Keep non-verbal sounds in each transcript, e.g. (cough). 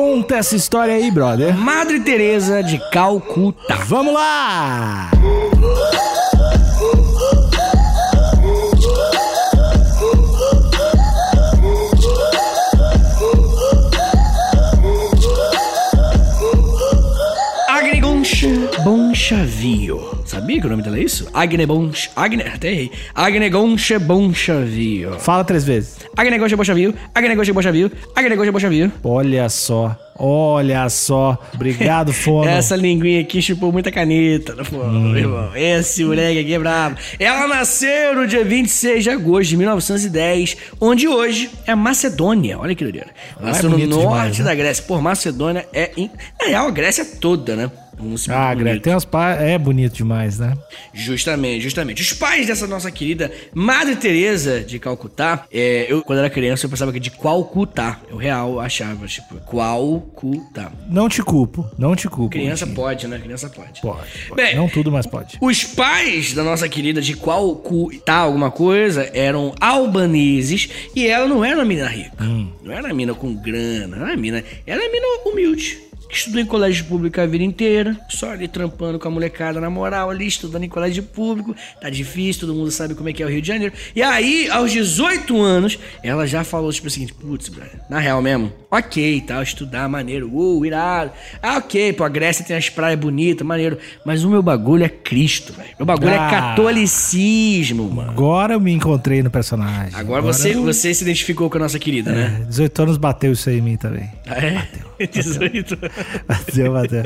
Conta essa história aí, brother. Madre Teresa de Calcutá. Vamos lá! Agnegoncha Bonchavio. Sabia que o nome dela é isso? Agnegoncha... Agne... Até errei. Agnegoncha Bonchavio. Fala três vezes. Agnegoncha Bonchavio. Agnegoncha Bonchavio. Agnegoncha Bonchavio. Olha só. Olha só. Obrigado, (laughs) Fono. Essa linguinha aqui chupou muita caneta, não foi, meu irmão? Esse moleque aqui é brabo. Ela nasceu no dia 26 de agosto de 1910, onde hoje é Macedônia. Olha que doideira. Nasceu no bonito norte demais, né? da Grécia. Pô, Macedônia é. In... Na real, a Grécia toda, né? Ah. Greg, tem umas pa... É bonito demais, né? Justamente, justamente. Os pais dessa nossa querida Madre Teresa de Calcutá, é, eu, quando era criança, eu pensava que de Calcutá. Eu real achava, tipo, Calcutá. Não te culpo. Não te culpo. Criança pode, né? Criança pode. Pode. pode. Bem, Não tudo, mas pode. Os pais da nossa querida de Calcutá, alguma coisa, eram albaneses e ela não era uma mina rica. Não era uma mina com grana, não era uma mina. Era uma mina humilde. Estudou em colégio público a vida inteira, só ali trampando com a molecada na moral ali, estudando em colégio público. Tá difícil, todo mundo sabe como é que é o Rio de Janeiro. E aí, aos 18 anos, ela já falou tipo assim: putz, brother, na real mesmo, ok, tal, estudar, maneiro, uh, irado. Ah, ok, pô, a Grécia tem as praias bonitas, maneiro. Mas o meu bagulho é Cristo, velho. Meu bagulho Ah. é catolicismo, mano. Agora eu me encontrei no personagem. Agora você, eu- você se identificou com a nossa querida, né? É, 18 anos bateu isso aí em mim também. Ah, é? 18. Bateu, bateu.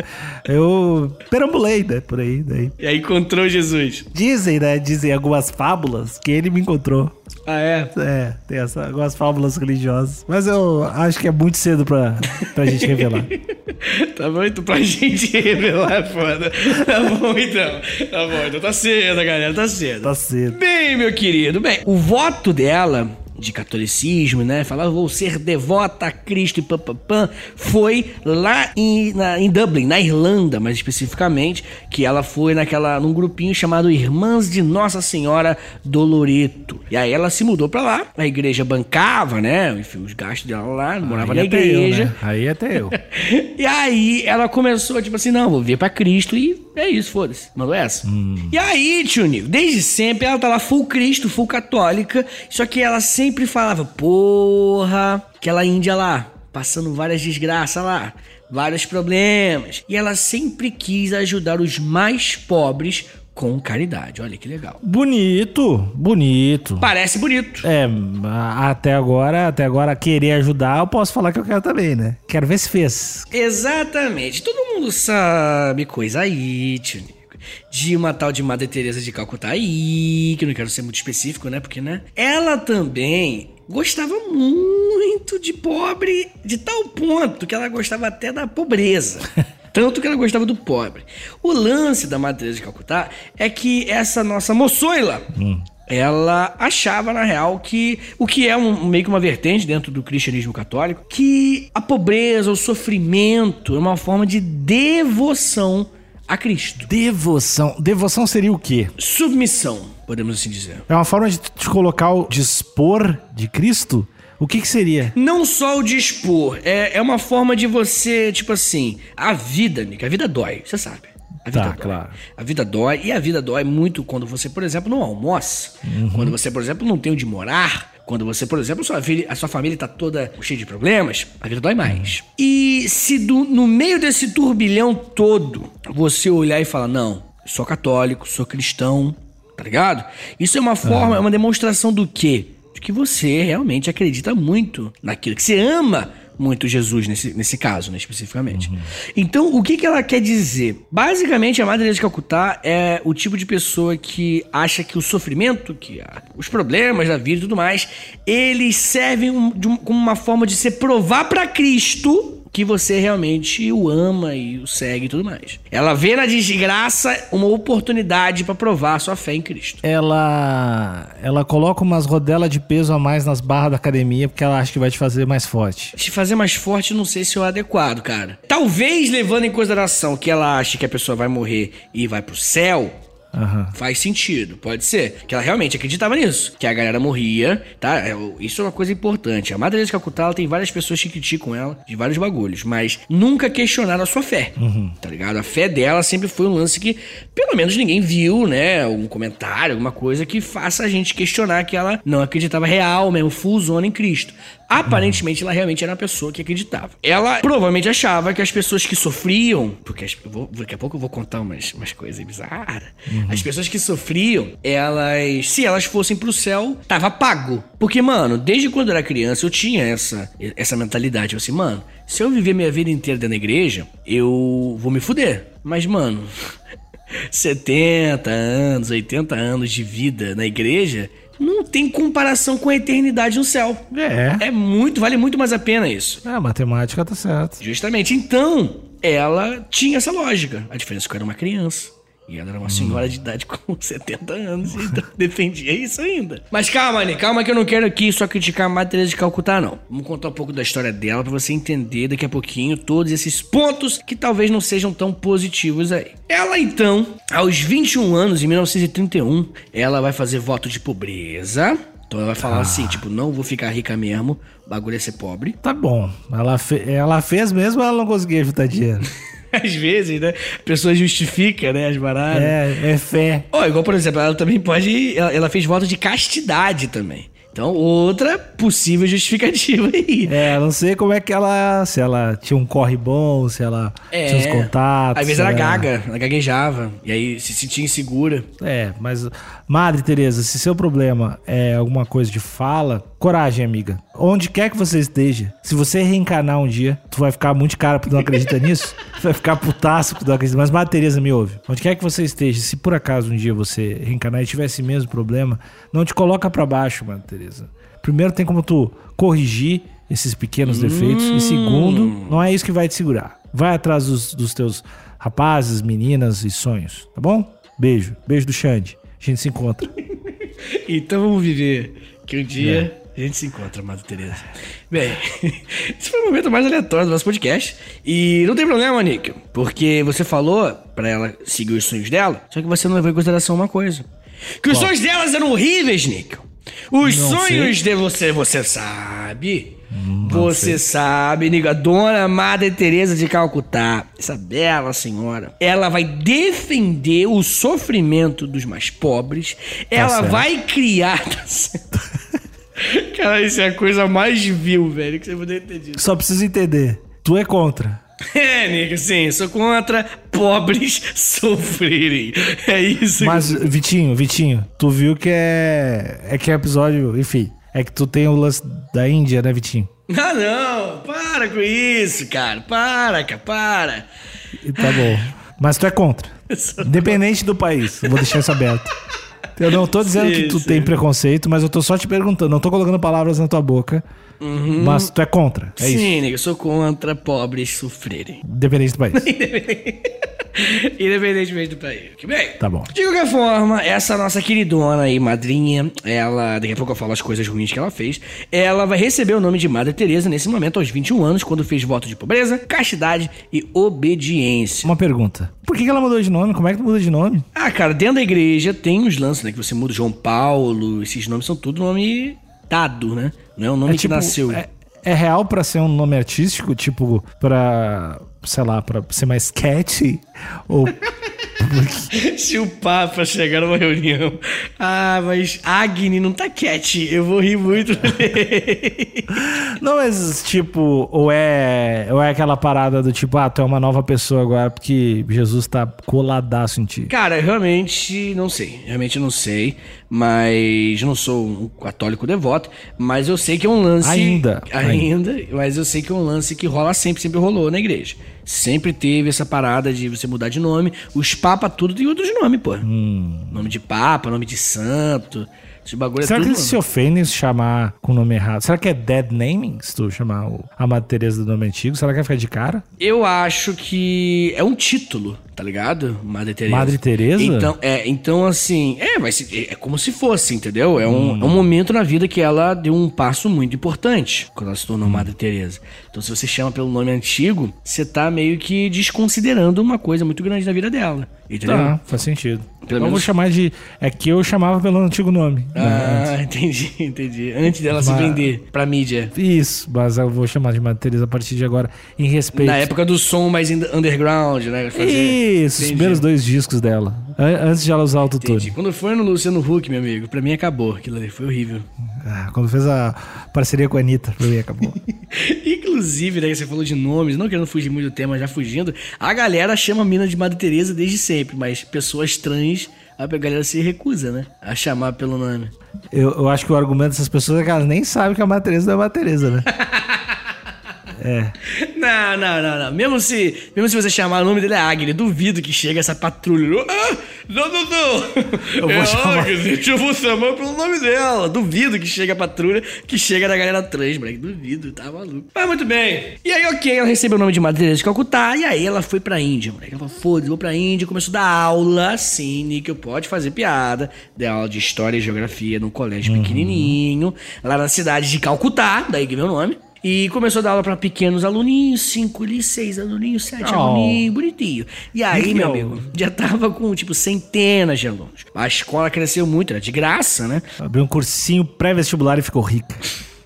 Eu perambulei, né, por aí. Daí. E aí encontrou Jesus. Dizem, né, dizem algumas fábulas que ele me encontrou. Ah, é? É, tem essa, algumas fábulas religiosas. Mas eu acho que é muito cedo pra, pra gente revelar. (laughs) Tá bom, então pra gente revelar é foda. Tá bom, então. Tá bom, então tá cedo, galera, tá cedo. Tá cedo. Bem, meu querido, bem, o voto dela de catolicismo, né? Falar vou ser devota a Cristo e pam, foi lá em, na- em Dublin, na Irlanda, mais especificamente, que ela foi naquela num grupinho chamado Irmãs de Nossa Senhora do Loreto. E aí ela se mudou pra lá, a igreja bancava, né? Enfim, os gastos dela lá, morava Aí na eu, igreja. né? Aí até eu. (laughs) E aí ela começou, tipo assim, não, vou vir pra Cristo e é isso, foda-se. Mandou essa. E aí, tio Nico, desde sempre ela tá lá full Cristo, full católica, só que ela sempre falava, porra, aquela índia lá, passando várias desgraças lá, vários problemas. E ela sempre quis ajudar os mais pobres com caridade. Olha que legal. Bonito, bonito. Parece bonito. É, até agora, até agora querer ajudar, eu posso falar que eu quero também, né? Quero ver se fez. Exatamente. Todo mundo sabe coisa aí, tio. De uma tal de Madre Teresa de Calcutá aí, que eu não quero ser muito específico, né? Porque, né? Ela também gostava muito de pobre, de tal ponto que ela gostava até da pobreza. (laughs) Tanto que ela gostava do pobre. O lance da Madre Teresa de Calcutá é que essa nossa moçoila, ela achava, na real, que o que é um- meio que uma vertente dentro do cristianismo católico, que a pobreza, o sofrimento é uma forma de devoção a Cristo. Devoção. Devoção seria o quê? Submissão, podemos assim dizer. É uma forma de te colocar o dispor de Cristo? O que que seria? Não só o dispor, é, é uma forma de você, tipo assim, a vida, Nick, a vida dói, você sabe. A vida Tá, dói. claro. A vida dói, e a vida dói muito quando você, por exemplo, não almoça. Quando você, por exemplo, não tem onde morar. Quando você, por exemplo, sua filha- a sua família tá toda cheia de problemas, a vida dói mais. E se do- no meio desse turbilhão todo, você olhar e falar, não, sou católico, sou cristão, tá ligado? Isso é uma forma, é uma demonstração do quê? Que você realmente acredita muito naquilo, que você ama muito Jesus nesse, nesse caso, né, especificamente. Então, o que, que ela quer dizer? Basicamente, a Madre de Calcutá é o tipo de pessoa que acha que o sofrimento, que os problemas da vida e tudo mais, eles servem um- de como uma forma de você provar pra Cristo que você realmente o ama e o segue e tudo mais. Ela vê na desgraça uma oportunidade pra provar sua fé em Cristo. Ela ela coloca umas rodelas de peso a mais nas barras da academia porque ela acha que vai te fazer mais forte. Te fazer mais forte, não sei se é o adequado, cara. Talvez levando em consideração que ela acha que a pessoa vai morrer e vai pro céu, Aham. Faz sentido, pode ser. Que ela realmente acreditava nisso. Que a galera morria, tá? É, Isso é uma coisa importante. A Madre de Calcutá, tem várias pessoas que criticam ela de vários bagulhos, mas nunca questionaram a sua fé, tá ligado? A fé dela sempre foi um lance que, pelo menos, ninguém viu, né? Algum comentário, alguma coisa que faça a gente questionar que ela não acreditava real mesmo, full zona em Cristo. Aparentemente, ela realmente era uma pessoa que acreditava. Ela provavelmente achava que as pessoas que sofriam, porque as- vou- daqui a pouco eu vou contar umas, umas coisas bizarras. As pessoas que sofriam, elas, se elas fossem pro céu, tava pago. Porque, mano, desde quando eu era criança, eu tinha essa, essa mentalidade. Eu assim, mano, se eu viver minha vida inteira dentro da igreja, eu vou me fuder. Mas, mano, (laughs) 70 anos, 80 anos de vida na igreja não tem comparação com a eternidade no céu. É. É muito, vale muito mais a pena isso. É, a matemática tá certa. Justamente. Então, ela tinha essa lógica. A diferença é que eu era uma criança. E ela era uma senhora de idade com (laughs) 70 anos, então (laughs) defendia isso ainda. Mas calma, Anny, calma que eu não quero aqui só criticar a Madre Teresa de Calcutá, não. Vamos contar um pouco da história dela pra você entender daqui a pouquinho todos esses pontos que talvez não sejam tão positivos aí. Ela, então, aos 21 anos, em 1931, ela vai fazer voto de pobreza. Então ela vai falar assim, tipo, não vou ficar rica mesmo, o bagulho é ser pobre. Tá bom. Ela, fe- ela fez mesmo ela não conseguia juntar dinheiro. (laughs) (laughs) Às vezes, né? A pessoa justifica, né, as baratas. É, é fé. Ó, igual, por exemplo, ela também pode. Ela, ela fez voto de castidade também. Então, outra possível justificativa aí. É, não sei como é que ela. Se ela tinha um corre bom, se ela tinha uns contatos. Às vezes ela gaga, ela gaguejava. E aí se sentia insegura. É, mas. Madre Teresa, se seu problema é alguma coisa de fala, coragem, amiga. Onde quer que você esteja, se você reencarnar um dia, tu vai ficar muito cara porque não acredita (laughs) nisso. Tu vai ficar putaço porque não acredita. Mas, Madre Teresa, me ouve. Onde quer que você esteja, se por acaso um dia você reencarnar e tiver esse mesmo problema, não te coloca pra baixo, Madre Primeiro tem como tu corrigir esses pequenos defeitos. E segundo, não é isso que vai te segurar. Vai atrás dos, dos teus rapazes, meninas e sonhos, tá bom? Beijo. Beijo do Xande. A gente se encontra. (laughs) Então vamos viver que um dia a gente se encontra, Madre Teresa. Bem, (laughs) esse foi o momento mais aleatório do nosso podcast. E não tem problema, Níquel, porque você falou pra ela seguir os sonhos dela, só que você não levou em consideração uma coisa. Que os sonhos delas eram horríveis, Níquel. Os Não sonhos de você, você sabe. Você sabe, Nico, a dona Madre Teresa de Calcutá, essa bela senhora, ela vai defender o sofrimento dos mais pobres. ela certo. vai criar. (laughs) Tá. Cara, isso é a coisa mais vil, velho, que você poderia ter dito. Só preciso entender. Tu é contra. (laughs) É, Nico, sim, sou contra pobres (laughs) sofrerem. É isso. Mas, Vitinho, Vitinho, tu viu que é. É que é episódio. Enfim. É que tu tem o lance da Índia, né, Vitinho? (laughs) Ah, não! Para com isso, cara. Para, cara, para. Tá bom. Mas tu é contra. Independente do país. Eu vou deixar isso aberto. Eu não tô dizendo Sim, que tu sim. tem preconceito, mas eu tô só te perguntando. Não tô colocando palavras na tua boca. Mas tu é contra. É isso. Sim, Nico, eu sou contra pobres sofrerem. (laughs) Independente do país. (laughs) Independentemente do país. Que bem. Tá bom. De qualquer forma, essa nossa queridona aí, madrinha, ela, daqui a pouco eu falo as coisas ruins que ela fez, ela vai receber o nome de Madre Teresa nesse momento, aos 21 anos, quando fez voto de pobreza, castidade e obediência. Uma pergunta. Por que ela mudou de nome? Como é que tu muda de nome? Ah, cara, dentro da igreja tem uns lances, né? Que você muda João Paulo, esses nomes são tudo nome dado, né? Não é um nome que nasceu. É, é real pra ser um nome artístico? Tipo, pra. Sei lá, pra ser mais catchy? Ou. (laughs) Se o Papa chegar numa reunião, ah, mas Agni não tá cat, eu vou rir muito. (laughs) Não, mas tipo, ou é, ou é aquela parada do tipo, ah, tu é uma nova pessoa agora porque Jesus tá coladaço em ti. Cara, eu realmente não sei, realmente não sei, mas não sou um católico devoto, mas eu sei que é um lance. Ainda, Ainda, mas eu sei que é um lance que rola sempre, sempre rolou na igreja. Sempre teve essa parada de você mudar de nome. Os papas tudo tem outros nomes, pô. Nome de papa, nome de santo. Esse bagulho Hum. Será é que tudo. eles se ofendem se chamar com o nome errado? Será que é dead naming se tu chamar o- a Madre Teresa do nome antigo? Será que vai ficar de cara? Eu acho que é um título, tá ligado? Madre Teresa. Madre Teresa? Então, é, então assim, é, ser, é como se fosse, entendeu? É Hum. um, é um momento na vida que ela deu um passo muito importante quando ela se tornou Madre Teresa. Então, se você chama pelo nome antigo, você tá meio que desconsiderando uma coisa muito grande na vida dela. Entendeu? Tá, faz sentido. Pelo Vamos menos... chamar de. É que eu chamava pelo antigo nome. Ah, (laughs) entendi, entendi. Antes dela mas... se vender pra mídia. Isso, mas eu vou chamar de Teresa a partir de agora, em respeito. Na época do som mais underground, né? Fazer... Isso, entendi. os primeiros dois discos dela. Antes de ela usar o autotune. Quando foi no Luciano Huck, meu amigo, pra mim acabou. Aquilo ali foi horrível. Ah, quando fez a parceria com a Anitta, pra mim acabou. (laughs) Inclusive, né, você falou de nomes, não querendo fugir muito do tema, já fugindo. A galera chama a mina de Madre Teresa desde sempre, mas pessoas trans a galera se recusa, né? A chamar pelo nome. Eu, eu acho que o argumento dessas pessoas é que elas nem sabem que a Madre Teresa não é Madre Teresa, né? (laughs) É. Não, não, não, não. Mesmo se, mesmo se você chamar o nome dele é Agnes, duvido que chegue essa patrulha. Ah, não, não, não. Eu vou é chamar. Agnes, eu vou chamar pelo nome dela. Duvido que chegue a patrulha, que chega da galera trans, moleque. Duvido, tá maluco. Mas muito bem. E aí, ok, ela recebeu o nome de Madre Teresa de Calcutá, e aí ela foi pra Índia, moleque. Ela falou, foda-se, vou pra Índia, começou a dar aula, sim, Níquel pode fazer piada. Deu aula de História e Geografia num colégio uhum. pequenininho, lá na cidade de Calcutá, daí que meu nome. E começou a dar aula para pequenos aluninhos, cinco ali, seis aluninhos, sete oh. aluninhos, bonitinho. E aí, meu amigo, já tava com, tipo, centenas de alunos. A escola cresceu muito, era de graça, né? Abriu um cursinho pré-vestibular e ficou rica.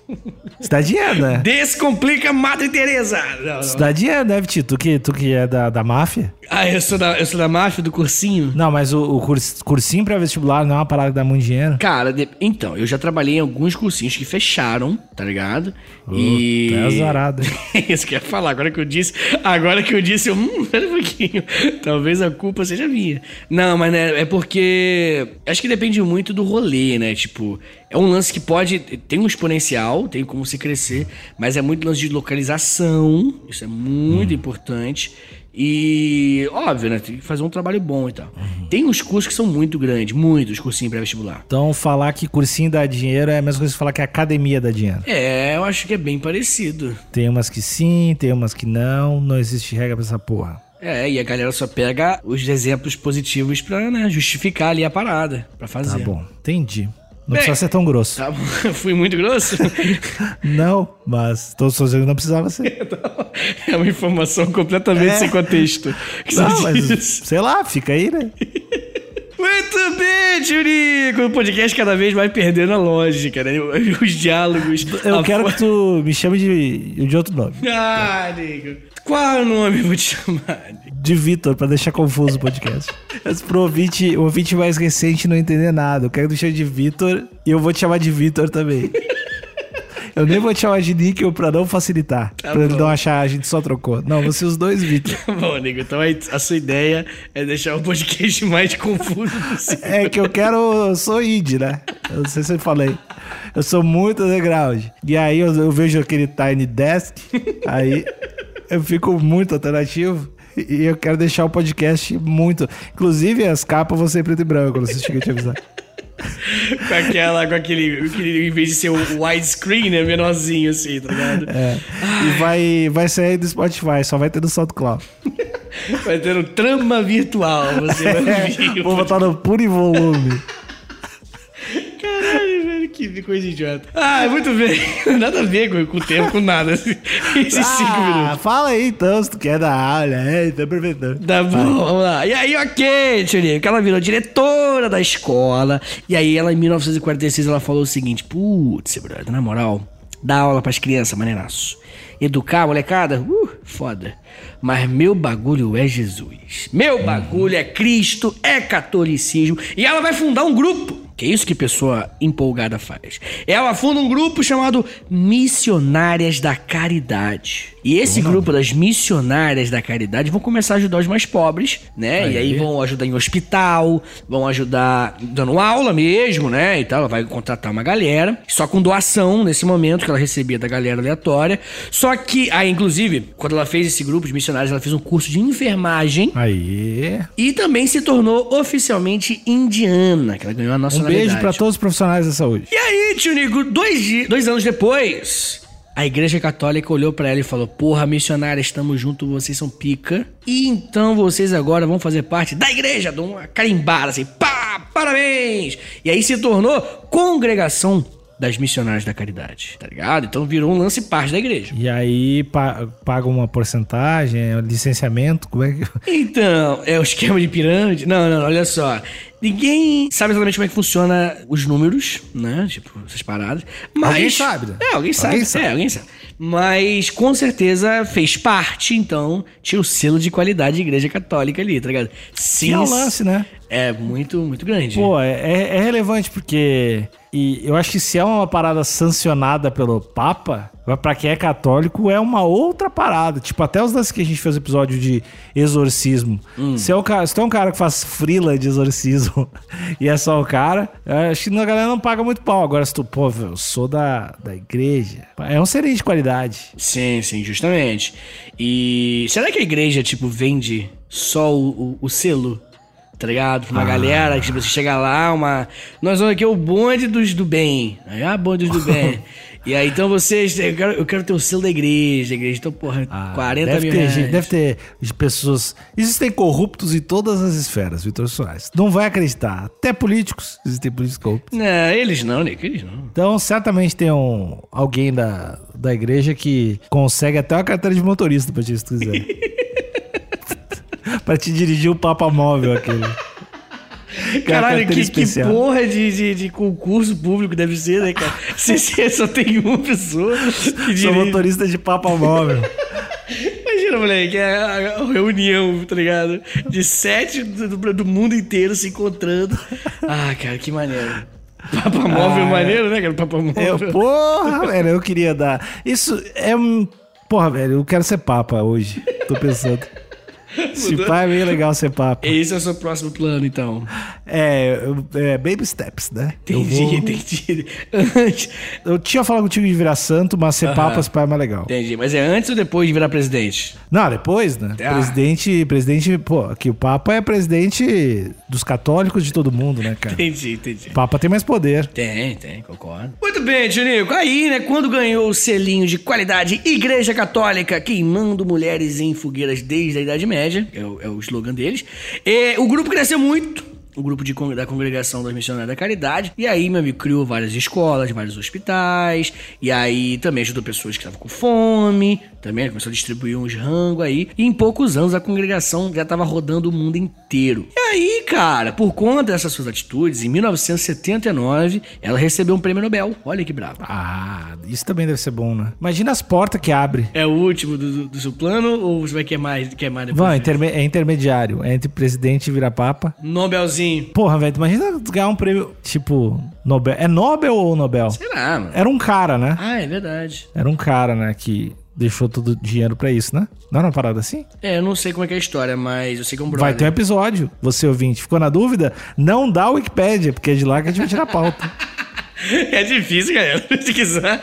(laughs) Isso dá dinheiro, né? Descomplica Madre Teresa! Não, Isso dá dinheiro, né, Vitinho? Tu que, tu que é da, da máfia? Ah, eu sou da, eu sou da máfia, do cursinho? Não, mas o, o cursinho pré-vestibular não é uma parada que dá muito dinheiro? Cara, de, então, eu já trabalhei em alguns cursinhos que fecharam, tá ligado? Uh, e... É azarado. (laughs) Isso que eu ia falar, agora que eu disse, agora que eu disse, eu, hum, pera um pouquinho, talvez a culpa seja minha. Não, mas né, é porque, acho que depende muito do rolê, né? Tipo, é um lance que pode, tem um exponencial, tem como se crescer, mas é muito lance de localização, isso é muito hum. importante. E, óbvio, né? Tem que fazer um trabalho bom e tal. Uhum. Tem uns cursos que são muito grandes, muitos cursinhos pré-vestibular. Então, falar que cursinho dá dinheiro é a mesma coisa que falar que academia dá dinheiro. É, eu acho que é bem parecido. Tem umas que sim, tem umas que não. Não existe regra pra essa porra. É, e a galera só pega os exemplos positivos pra né, justificar ali a parada, pra fazer. Tá bom, entendi. Não Bem, precisa ser tão grosso. Tá. (laughs) Fui muito grosso? (laughs) não, mas todos os que não precisava ser. (laughs) é uma informação completamente é. sem contexto. Não, mas, sei lá, fica aí, né? Muito bem, Tirico! O podcast cada vez vai perdendo a lógica, né? Os diálogos. Eu quero que tu me chame de, de outro nome. Ah, Nico. Qual nome eu vou te chamar? De Vitor, pra deixar confuso o podcast. (laughs) Mas pro ouvinte, o ouvinte mais recente não entender nada. Eu quero deixar de Vitor e eu vou te chamar de Vitor também. (laughs) Eu nem vou te chamar de Níquel pra não facilitar. Tá pra bom. ele não achar a gente só trocou. Não, você os dois, Vitor. (laughs) Tá bom, Nico. Então a sua ideia é deixar o podcast mais confuso possível. É que eu quero. Eu sou indie, né? Eu não sei se eu falei. Eu sou muito underground. E aí eu, eu vejo aquele Tiny Desk. Aí eu fico muito alternativo. E eu quero deixar o podcast muito. Inclusive, as capas vão ser preto e branco, não sei se cheguei a te avisar. (laughs) com aquela, com aquele, aquele, em vez de ser o widescreen, né, menorzinho assim, tá ligado? É. E vai, vai sair do Spotify, só vai ter no SoundCloud. (laughs) vai ter no trama virtual, você vai (laughs) É, vou botar no puro volume. Que coisa idiota. Ah, muito bem. (laughs) Nada a ver com, com o tempo, com nada. (laughs) Esses ah, cinco minutos. Fala aí então, se tu quer dar aula. É, tá aproveitando. Tá bom, Vai. vamos lá. E aí, ok, Tchurico, ela virou diretora da escola. E aí, ela em 1946, ela falou o seguinte: Putz, brother, na moral, dá aula pras crianças, maneiraço. Educar a molecada, uh, foda. Mas meu bagulho é Jesus. Meu bagulho é Cristo, é catolicismo. E ela vai fundar um grupo que é isso que pessoa empolgada faz. Ela funda um grupo chamado Missionárias da Caridade. E esse grupo das missionárias da caridade vão começar a ajudar os mais pobres, né? Aí. E aí vão ajudar em hospital, vão ajudar dando aula mesmo, né? E tal. Ela vai contratar uma galera, só com doação nesse momento que ela recebia da galera aleatória. Só que, aí, inclusive, quando ela fez esse grupo de missionários, ela fez um curso de enfermagem. Aí. E também se tornou oficialmente indiana, que ela ganhou a nacionalidade. Um beijo para todos os profissionais da saúde. E aí, tio Nico, dois, dois anos depois, a igreja católica olhou para ela e falou: Porra, missionária, estamos juntos, vocês são pica. E então vocês agora vão fazer parte da igreja, de uma carimbada assim, pá, parabéns! E aí se tornou Congregação das missionárias da caridade, tá ligado? Então virou um lance parte da igreja. E aí pa- paga uma porcentagem, é licenciamento, como é que. Então, é o esquema de pirâmide? Não, não, olha só. Ninguém sabe exatamente como é que funciona os números, né? Tipo, essas paradas. Mas, Alguém sabe, né? É, alguém sabe. Alguém sabe. É, alguém sabe. Mas com certeza fez parte, então, tinha o selo de qualidade de igreja católica ali, tá ligado? Sim. É o lance, né? É muito, muito grande. Pô, é, é- é relevante porque. E eu acho que se é uma parada sancionada pelo Papa, vai pra quem é católico, é uma outra parada. Tipo, até os lances que a gente fez o episódio de exorcismo. Se, é o cara, se tu é um cara que faz frila de exorcismo (laughs) e é só o cara, acho que a galera não paga muito pau. Agora, se tu, pô, eu sou da, da igreja, é um selinho de qualidade. Sim, sim, justamente. E será que a igreja, tipo, vende só o, o, o selo? Tá ligado? Pra uma galera, que tipo, você chega lá, uma. Nós vamos aqui o bonde dos do bem. Aí, ah, bonde dos do bem. (laughs) e aí, então vocês. Eu quero, eu quero ter o selo da igreja, igreja. Então, porra, 40 Ah, deve mil ter, gente- Deve ter pessoas. Existem corruptos em todas as esferas, Vitor Soares. Não vai acreditar. Até políticos. Existem políticos corruptos. Não, eles não, Nick, eles não. Então, certamente tem um, alguém da, da igreja que consegue até uma carteira de motorista pra ti, se tu quiser. (laughs) pra te dirigir o Papa Móvel aquele. (laughs) Que é Caralho, que, que porra de, de, de concurso público deve ser, né, cara? (laughs) Se você só tem uma pessoa que Sou motorista de Papa Móvel. Imagina, moleque, é a reunião, tá ligado? De sete do, do- do mundo inteiro se encontrando. Ah, cara, que maneiro. Papa móvel Ah, maneiro, né, cara? Papa móvel. Eu, porra, velho, eu queria dar. Isso é um. Porra, velho, eu quero ser Papa hoje. Tô pensando. (laughs) Se pá, é bem legal ser Papa. Esse é o seu próximo plano, então. É, eu- é baby steps, né? Eu, Entendi, vou- entendi. Antes. eu tinha falado contigo de virar santo, mas ser Papa, se pá, é mais legal. Entendi. Mas é antes ou depois de virar presidente? Não, depois, né? Ah. Presidente, presidente, pô, aqui o Papa é presidente dos católicos de todo mundo, né, cara? Entendi, entendi. O Papa tem mais poder. Tem, tem, concordo. Muito bem, Tinico. Aí, né, quando ganhou o selinho de qualidade Igreja Católica, queimando mulheres em fogueiras desde a Idade Média, é o, é o slogan deles, e o grupo cresceu muito. O grupo de, da Congregação das Missionárias da Caridade. E aí, meu amigo, criou várias escolas, vários hospitais. E aí também ajudou pessoas que estavam com fome. Também começou a distribuir uns rangos aí. E em poucos anos a congregação já estava rodando o mundo inteiro. E aí, cara, por conta dessas suas atitudes, em 1979, ela recebeu um prêmio Nobel. Olha que bravo. Ah, isso também deve ser bom, né? Imagina as portas que abre. É o último do, do- seu plano ou você vai queimar, queimar depois? Interme- é intermediário. É entre presidente e virar Papa. Nobelzinho. Porra, velho, imagina ganhar um prêmio, tipo, Nobel. É Nobel ou Nobel? Sei lá, mano. Era um cara, né? Ah, é verdade. Era um cara, né, que deixou todo o dinheiro pra isso, né? Não era uma parada assim? É, eu não sei como é que é a história, mas eu sei que é um brother. Vai ter um episódio. Você ouvinte, ficou na dúvida? Não dá o Wikipedia, porque é de lá que a gente vai tirar a pauta. (laughs) (laughs) É difícil, galera. (laughs) Se quiser.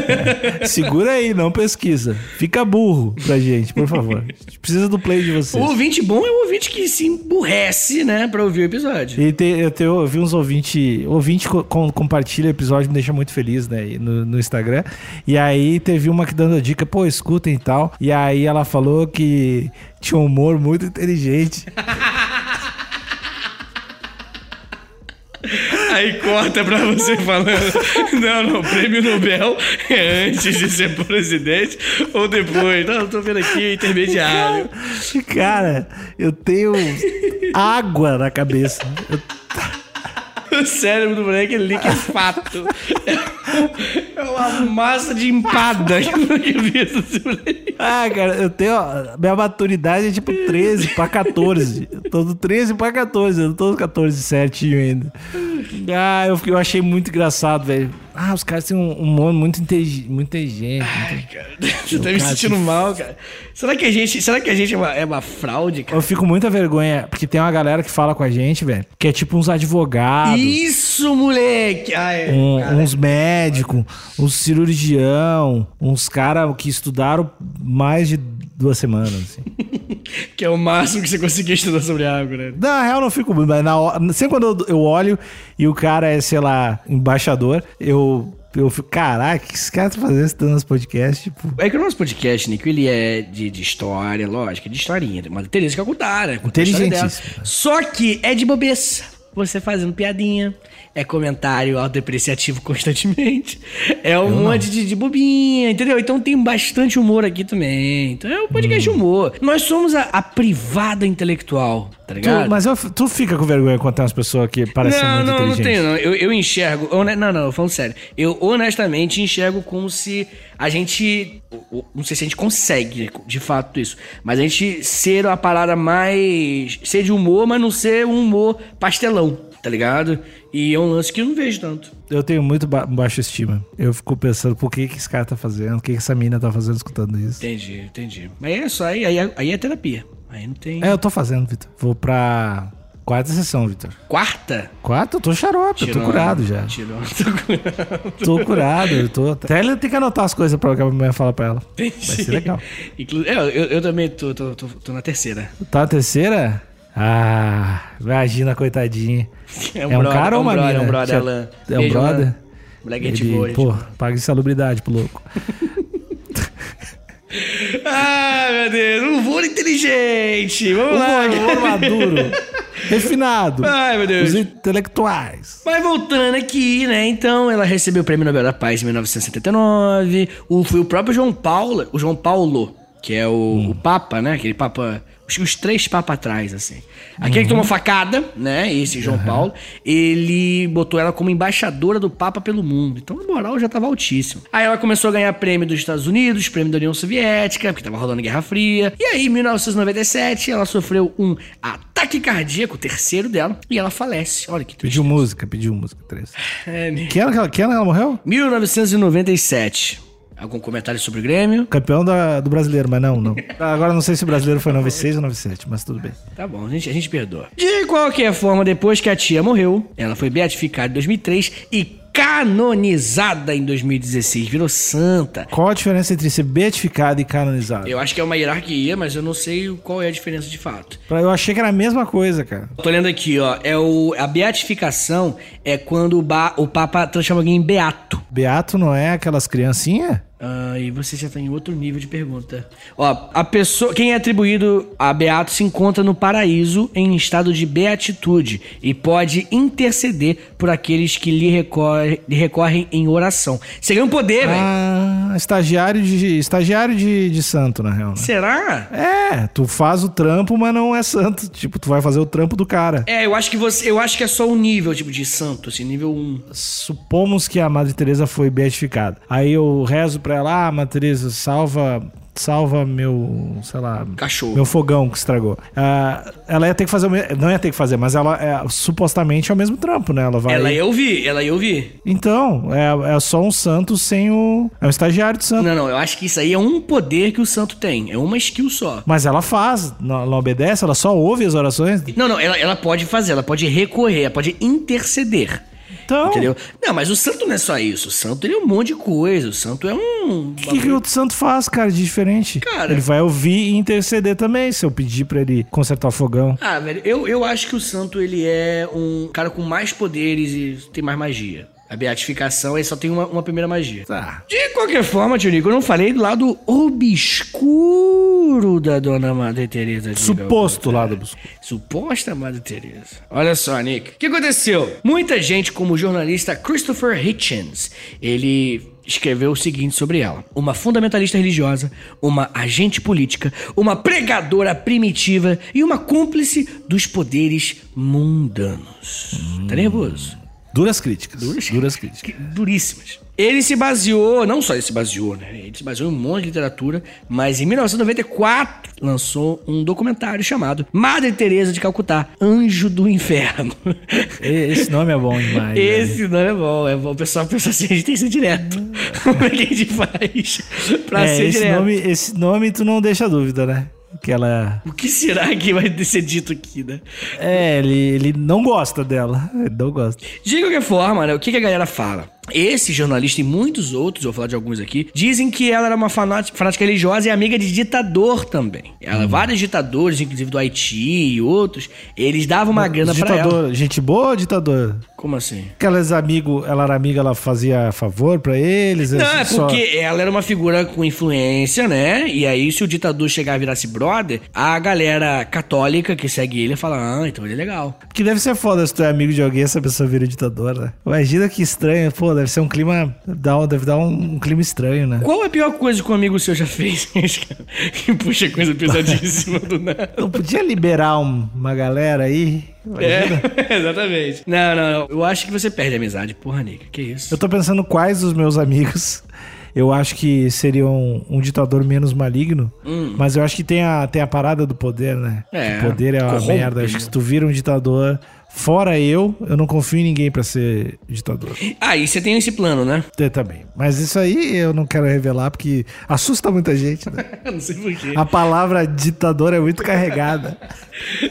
(laughs) Segura aí, não pesquisa. Fica burro pra gente, por favor. A gente precisa do play de O vocês. ouvinte bom é o ouvinte que se emburrece, né, pra ouvir o episódio. E te- eu, te- eu vi uns ouvintes. Ouvinte co- com- compartilha o episódio, me deixa muito feliz, né? No, no Instagram. E aí teve uma que dando a dica, pô, escutem e tal. E aí ela falou que tinha um humor muito inteligente. Aí corta pra você falando: Não, não, prêmio Nobel é antes de ser presidente ou depois. Não, eu tô vendo aqui intermediário. Cara, eu tenho água na cabeça. Eu- O cérebro do moleque é liquefato. É uma massa de empada na cabeça desse moleque. Ah, cara, eu tenho. ó, Minha maturidade é tipo 13 pra 14. Eu tô do 13 pra 14, eu não tô no 14 certinho ainda. Ah, eu, fiquei- eu achei muito engraçado, velho. Ah, os caras têm um humor muito, intelig- muito inteligente. muito- Cara, (laughs) você tá me sentindo mal, cara. Será que a gente, será que a gente é uma, é uma fraude, cara? Eu fico muita vergonha, porque tem uma galera que fala com a gente, velho, que é tipo uns advogados. Isso, moleque! Ai, um- uns médicos, uns cirurgião, uns caras que estudaram mais de duas semanas. Assim. (laughs) Que é o máximo que você conseguia estudar sobre água, né? Na real, não fico. Mas na hora, sempre quando eu, eu olho e o cara é, sei lá, embaixador, eu, eu fico, caraca, o que esse cara tá fazendo estudando nos podcasts? Tipo, É que o nosso podcast, Nico, ele é de, de história, lógico, é de historinha. Tem uma Tereza Calcutá, né? conta a história dela. Inteligentíssimo. Só que é de bobeça. você fazendo piadinha, é comentário autodepreciativo constantemente, é um monte de, de bobinha, entendeu? Então tem bastante humor aqui também. Então é um podcast Hum. de humor. Nós somos a, a privada intelectual, tá ligado? Tu, mas eu- tu fica com vergonha quando tem umas pessoas que parecem não, muito não, não inteligentes. tenho, não. Eu, eu enxergo. hone- Não, não, falando sério. Eu honestamente enxergo como se a gente. Não sei se a gente consegue, de fato, isso. Mas a gente ser uma parada mais. ser de humor, mas não ser um humor pastelão, tá ligado? E é um lance que eu não vejo tanto. Eu tenho muito ba baixa estima. Eu fico pensando, por que, que esse cara tá fazendo? O que, que essa mina tá fazendo escutando isso? Entendi, entendi. Mas é só, aí, aí, aí é terapia. Aí não tem. É, eu tô fazendo, Vitor. Vou pra quarta sessão, Vitor. Quarta? Quarta? Eu tô xarope, eu tô curado já. Tirou. (laughs) Tô curado. Tô curado, eu tô... Até ele tem que anotar as coisas pra que a mulher fala pra ela. Vai ser legal. Inclu- é, eu, eu também tô, tô, tô, tô na terceira. Tá a terceira? Ah, imagina, coitadinha. É um, brother, cara ou uma brother, mina? É um brother, Já- Alan. É um Beijo, brother? Alan. Moleque, gente Ele, boa, gente pô, paga insalubridade pro louco. (laughs) Ah, meu Deus, um voo inteligente. Vamos lá. Humor maduro, (laughs) refinado. Ai, meu Deus. Os intelectuais. Mas voltando aqui, né? Então, ela recebeu o Prêmio Nobel da Paz em 1979. O, foi o próprio João Paulo, o João Paulo, que é o, o Papa, né? Aquele Papa. Os, os três papas atrás, assim. Aquele que tomou facada, né? Esse João Paulo, ele botou ela como embaixadora do Papa pelo mundo. Então a moral já tava altíssima. Aí ela começou a ganhar prêmio dos Estados Unidos, prêmio da União Soviética, porque tava rolando Guerra Fria. E aí, em 1997, ela sofreu um ataque cardíaco, o terceiro dela, e ela falece. Olha que triste. Pediu música, pediu música. Três. É, né? Que ano que ela, que ano ela morreu? 1997. Algum comentário sobre o Grêmio? Campeão da- do brasileiro, mas não, não. (laughs) Agora não sei se o brasileiro foi 96 ou 97, mas tudo bem. Tá bom, a gente, a gente perdoa. De qualquer forma, depois que a tia morreu, ela foi beatificada em 2003 e canonizada em 2016. Virou santa. Qual a diferença entre ser beatificado e canonizado? Eu acho que é uma hierarquia, mas eu não sei qual é a diferença de fato. Eu achei que era a mesma coisa, cara. Tô lendo aqui, ó. É o, a beatificação é quando o, ba- o Papa transforma alguém em beato. Beato não é aquelas criancinhas? Ah, e você já tá em outro nível de pergunta. Ó, a pessoa, quem é atribuído a beato se encontra no paraíso em estado de beatitude e pode interceder por aqueles que lhe recorre- lhe recorrem em oração. Seria um poder, velho. Ah, estagiário de estagiário de, de santo, na real. Né? Será? É, tu faz o trampo, mas não é santo. Tipo, tu vai fazer o trampo do cara. É, eu acho que você, eu acho que é só um nível tipo de santo, assim, nível 1. Supomos que a Madre Teresa foi beatificada. Aí eu rezo pra ela, ah, Teresa, salva, salva meu, sei lá, Cachorro. meu fogão que estragou. Ah, ela ia ter que fazer, o me- não ia ter que fazer, mas ela é, supostamente é o mesmo trampo, né? Ela vai. Ela ia ouvir, ela ia ouvir. Então, é, é só um santo sem o, é um estagiário de santo. Não, não, eu acho que isso aí é um poder que o santo tem, é uma skill só. Mas ela faz, não, não obedece, ela só ouve as orações. Não, não, ela, ela pode fazer, ela pode recorrer, ela pode interceder. Então, Entendeu? Não, mas o santo não é só isso. O santo ele é um monte de coisa. O santo é um. o que, que o santo faz, cara, de diferente? Cara- Ele vai ouvir e interceder também, se eu pedir pra ele consertar o fogão. Ah, velho, eu, eu acho que o santo ele é um cara com mais poderes e tem mais magia. A beatificação ele só tem uma, uma primeira magia. Tá. De qualquer forma, tio Nico, eu não falei do lado obscuro da dona Madre Teresa Suposto lado obscuro. Suposta Madre Teresa. Olha só, Nick. O que aconteceu? Muita gente, como o jornalista Christopher Hitchens, ele escreveu o seguinte sobre ela: uma fundamentalista religiosa, uma agente política, uma pregadora primitiva e uma cúmplice dos poderes mundanos. Tá nervoso? Duras críticas. Duras- Duras críticas. Duríssimas. Ele se baseou, não só ele se baseou, né? Ele se baseou em um monte de literatura, mas em 1994 lançou um documentário chamado Madre Teresa de Calcutá, Anjo do Inferno. Esse nome é bom demais. né? (laughs) Esse não é bom, é bom. O pessoal pensa assim, a gente tem que ser direto. (laughs) Como é que a gente faz pra É, ser esse, direto? nome, esse nome tu não deixa dúvida, né? O que será que vai ser dito aqui, né? É, ele, ele não gosta dela. Ele não gosta. De qualquer forma, né, o que, que a galera fala? Esse jornalista e muitos outros, eu vou falar de alguns aqui, dizem que ela era uma fanática, fanática religiosa e amiga de ditador também. Ela, Hum. Vários ditadores, inclusive do Haiti e outros, eles davam uma grana pra ela. ditador, gente boa ou ditador? Como assim? Aquelas amigos, ela era amiga, ela fazia favor pra eles? Não, é só- porque ela era uma figura com influência, né? E aí, se o ditador chegar a virasse brother, a galera católica que segue ele fala: Ah, então ele é legal. Porque deve ser foda se tu é amigo de alguém e essa pessoa vira ditador, né? Imagina que estranho. Pô, deve ser um clima. dá- Deve dar um, um clima estranho, né? Qual é a pior coisa que um amigo seu já fez? (laughs) que puxa coisa pesadíssima do nada. (laughs) Não podia liberar um- uma galera aí? Imagina. É, (laughs) exatamente. Não, não, não. Eu acho que você perde a amizade. Porra, Nica, que isso? Eu tô pensando quais dos meus amigos eu acho que seriam um, um ditador menos maligno, mas eu acho que tem a, tem a parada do poder, né? Hum. É, o poder é uma corrompe, merda. Acho né? que se tu vira um ditador, fora eu, eu não confio em ninguém pra ser ditador. Ah, e você tem esse plano, né? Eu também. Mas isso aí eu não quero revelar porque assusta muita gente, né? (laughs) não sei porquê. A palavra ditador é muito carregada. (laughs)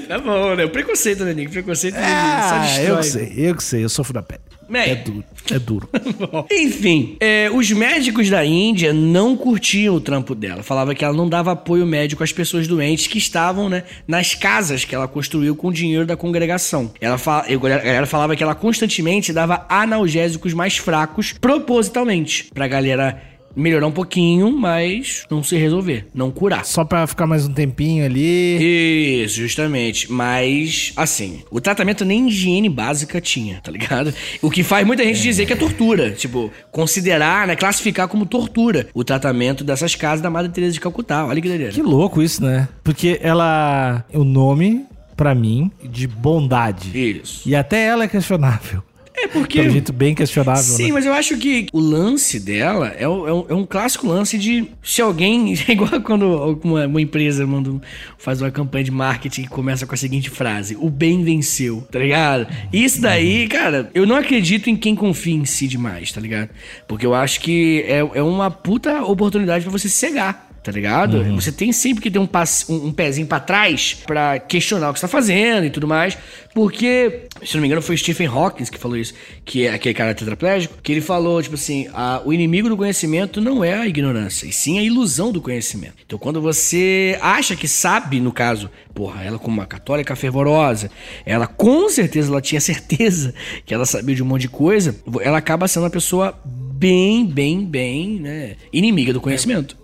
Tá bom, né? O preconceito, né, Nico? Preconceito só Ah, destrói. eu que sei, eu que sei, eu sofro da pele. Man. É duro, é duro. (laughs) Enfim, é, os médicos da Índia não curtiam o trampo dela. Falava que ela não dava apoio médico às pessoas doentes que estavam né, nas casas que ela construiu com o dinheiro da congregação. Ela fala, a galera falava que ela constantemente dava analgésicos mais fracos propositalmente pra galera melhorar um pouquinho, mas não se resolver, não curar. Só pra ficar mais um tempinho ali. Isso, justamente. Mas, assim, o tratamento nem higiene básica tinha, tá ligado? O que faz muita gente dizer que é tortura. Tipo, considerar, né, classificar como tortura o tratamento dessas casas da Madre Teresa de Calcutá. Olha que doideira. Que louco isso, né? Porque ela. O nome, pra mim, de bondade. Isso. E até ela é questionável. É porque... Pelo jeito bem questionável, Sim, né? mas eu acho que o lance dela é, o- é um, é um clássico lance de se alguém. (laughs) É igual quando uma, uma empresa manda, um- faz uma campanha de marketing e começa com a seguinte frase: O bem venceu, tá ligado? Isso daí, cara, eu não acredito em quem confia em si demais, tá ligado? Porque eu acho que é, é uma puta oportunidade pra você cegar. Tá ligado? Você tem sempre que ter um, pass- um, um pezinho pra trás pra questionar o que você tá fazendo e tudo mais. Porque, se não me engano, foi o Stephen Hawking que falou isso, que é aquele cara tetraplégico, que ele falou, tipo assim, a- o inimigo do conhecimento não é a ignorância, e sim a ilusão do conhecimento. Então, quando você acha que sabe, no caso, porra, ela como uma católica fervorosa, ela com certeza, ela tinha certeza que ela sabia de um monte de coisa, ela acaba sendo uma pessoa bem, bem, bem, né, inimiga do conhecimento.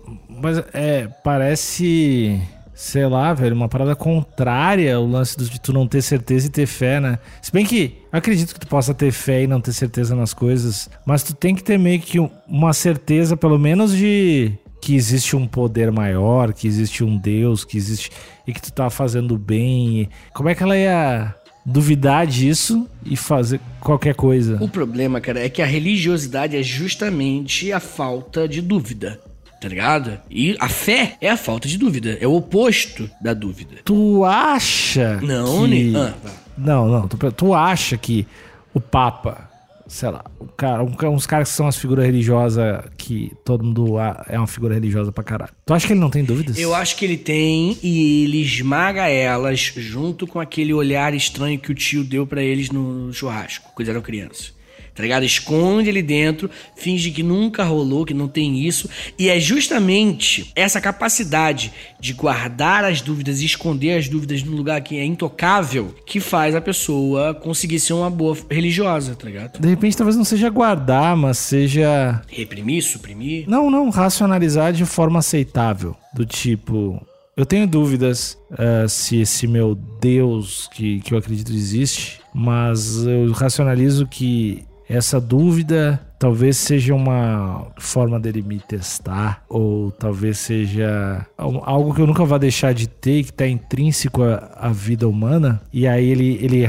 Mas é, parece. Sei lá, velho, uma parada contrária ao lance de tu não ter certeza e ter fé, né? Se bem que acredito que tu possa ter fé e não ter certeza nas coisas, mas tu tem que ter meio que um- uma certeza, pelo menos, de que existe um poder maior, que existe um Deus, que existe. e que tu tá fazendo bem. Como é que ela ia duvidar disso e fazer qualquer coisa? O problema, cara, é que a religiosidade é justamente a falta de dúvida. Tá ligado? E a fé é a falta de dúvida. É o oposto da dúvida. Tu acha Não, que... Ni- ah, vai. Não, não. Tu, tu acha que o Papa, sei lá, cara, um ca- uns caras que são as figuras religiosas que todo mundo é uma figura religiosa pra caralho. Tu acha que ele não tem dúvidas? Eu acho que ele tem e ele esmaga elas junto com aquele olhar estranho que o tio deu pra eles no churrasco, quando eram crianças. Tá ligado? Esconde ele dentro, finge que nunca rolou, que não tem isso. E é justamente essa capacidade de guardar as dúvidas e esconder as dúvidas num lugar que é intocável que faz a pessoa conseguir ser uma boa religiosa, tá ligado? De repente talvez não seja guardar, mas seja. Reprimir, suprimir. Não, não, racionalizar de forma aceitável. Do tipo. Eu tenho dúvidas eh, se esse meu Deus que, que eu acredito existe, mas eu racionalizo que essa dúvida talvez seja uma forma dele me testar, ou talvez seja al- algo que eu nunca vou deixar de ter, que está intrínseco à, à vida humana, e aí ele, ele,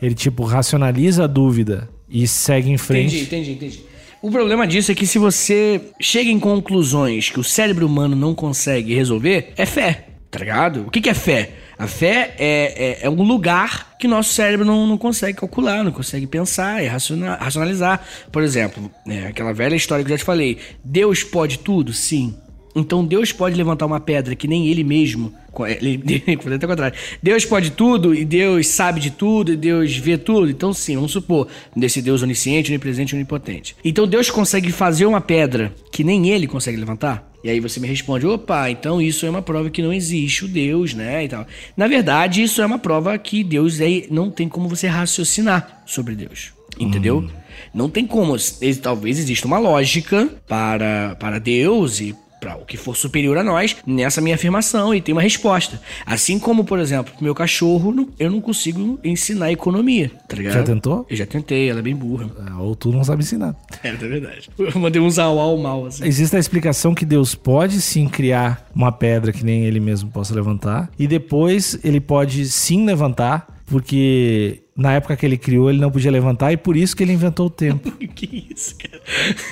ele tipo racionaliza a dúvida e segue em frente. Entendi, entendi, entendi. O problema disso é que se você chega em conclusões que o cérebro humano não consegue resolver, é fé, tá ligado? O que, que é fé? A fé é, é, é um lugar que nosso cérebro não, não consegue calcular, não consegue pensar e raciona- racionalizar. Por exemplo, é, aquela velha história que eu já te falei. Deus pode tudo? Sim. Então Deus pode levantar uma pedra que nem ele mesmo. Ele, (laughs) até contrário. Deus pode tudo e Deus sabe de tudo e Deus vê tudo. Então, sim, vamos supor, desse Deus onisciente, onipresente e onipotente. Então Deus consegue fazer uma pedra que nem ele consegue levantar? E aí você me responde, opa, então isso é uma prova que não existe o Deus, né? E tal. Na verdade, isso é uma prova que Deus é, não tem como você raciocinar sobre Deus. Entendeu? Hum. Não tem como. Talvez exista uma lógica para, para Deus e para o que for superior a nós nessa minha afirmação e tem uma resposta. Assim como, por exemplo, meu cachorro, eu não consigo ensinar economia, tá ligado? Já tentou? Eu já tentei, ela é bem burra. Ah, ou tu não sabe ensinar. (laughs) É, é verdade. Eu mandei um au mal, assim. Existe a explicação que Deus pode sim criar uma pedra que nem ele mesmo possa levantar e depois ele pode sim levantar porque na época que ele criou, ele não podia levantar e por isso que ele inventou o tempo. (laughs) que isso, cara?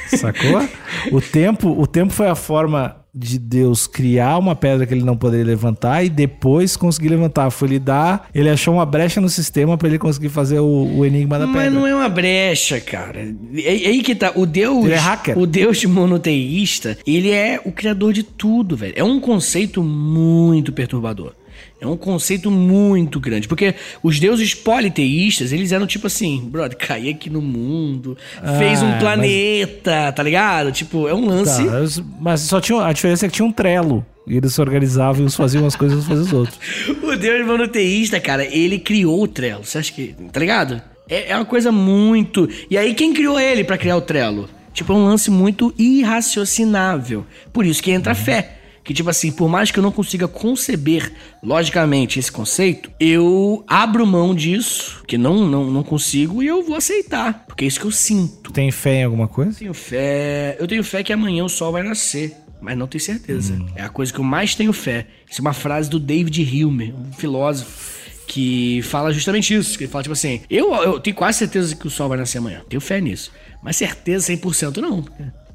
Sacou? O tempo, o tempo foi a forma de Deus criar uma pedra que ele não poderia levantar e depois conseguir levantar. Foi lhe dar, ele achou uma brecha no sistema para ele conseguir fazer o, o enigma da Mas pedra. Mas não é uma brecha, cara. É, é aí que tá. O Deus, ele é hacker. o Deus monoteísta, ele é o criador de tudo, velho. É um conceito muito perturbador. É um conceito muito grande, porque os deuses politeístas, eles eram tipo assim, brother, caí aqui no mundo, ah, fez um planeta, mas... tá ligado? Tipo, é um lance. Tá, mas só tinha. A diferença é que tinha um trelo. E eles se organizavam e uns faziam umas coisas e uns faziam os outros. (laughs) o deus monoteísta, cara, ele criou o trelo. Você acha que. Tá ligado? É, é uma coisa muito. E aí, quem criou ele para criar o trelo? Tipo, é um lance muito irraciocinável. Por isso que entra a fé que, tipo assim, por mais que eu não consiga conceber logicamente esse conceito, eu abro mão disso, que não, não, não consigo, e eu vou aceitar, porque é isso que eu sinto. Tem fé em alguma coisa? Tenho fé. Eu tenho fé que amanhã o sol vai nascer. Mas não tenho certeza. Hum. É a coisa que eu mais tenho fé. Isso é uma frase do David Hume, um filósofo que fala justamente isso. Que ele fala, tipo assim, eu, eu tenho quase certeza que o sol vai nascer amanhã. Tenho fé nisso. Mas certeza 100% não.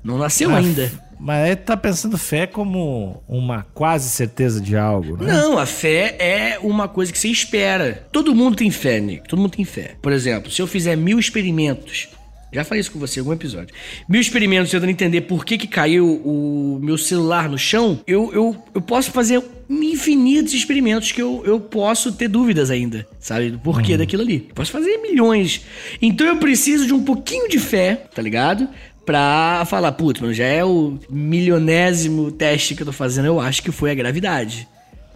Não nasceu ah, ainda. Mas aí tá pensando fé como uma quase certeza de algo, né? Não, a fé é uma coisa que você espera. Todo mundo tem fé, Nick. Todo mundo tem fé. Por exemplo, se eu fizer mil experimentos já falei isso com você em algum episódio. Mil experimentos tentando entender por que, que caiu o meu celular no chão. Eu, eu, eu posso fazer infinitos experimentos que eu, eu posso ter dúvidas ainda, sabe? Do porquê uhum. daquilo ali. Eu posso fazer milhões. Então eu preciso de um pouquinho de fé, tá ligado? Pra falar, putz, mano, já é o milionésimo teste que eu tô fazendo, eu acho que foi a gravidade.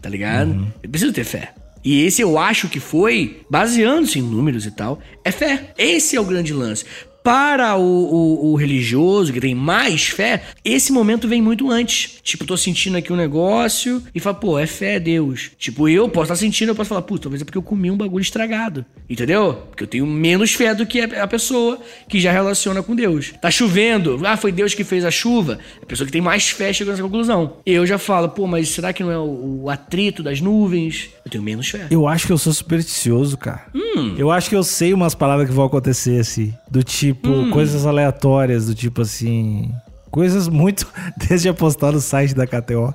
Tá ligado? Uhum. Eu preciso ter fé. E esse eu acho que foi, baseando-se em números e tal, é fé. Esse é o grande lance. Para o, o, o, religioso, que tem mais fé, esse momento vem muito antes. Tipo, tô sentindo aqui um negócio e fala, pô, é fé, é Deus. Tipo, eu posso estar tá sentindo, eu posso falar, pô, talvez é porque eu comi um bagulho estragado. Entendeu? Porque eu tenho menos fé do que a pessoa que já relaciona com Deus. Tá chovendo, ah, foi Deus que fez a chuva. A pessoa que tem mais fé chega nessa conclusão. Eu já falo, pô, mas será que não é o, o atrito das nuvens? Eu tenho menos fé. Eu acho que eu sou supersticioso, cara. Hum. Eu acho que eu sei umas palavras que vão acontecer assim. Do tipo, hum. coisas aleatórias, do tipo assim. Coisas muito. (laughs) Desde apostar no site da KTO.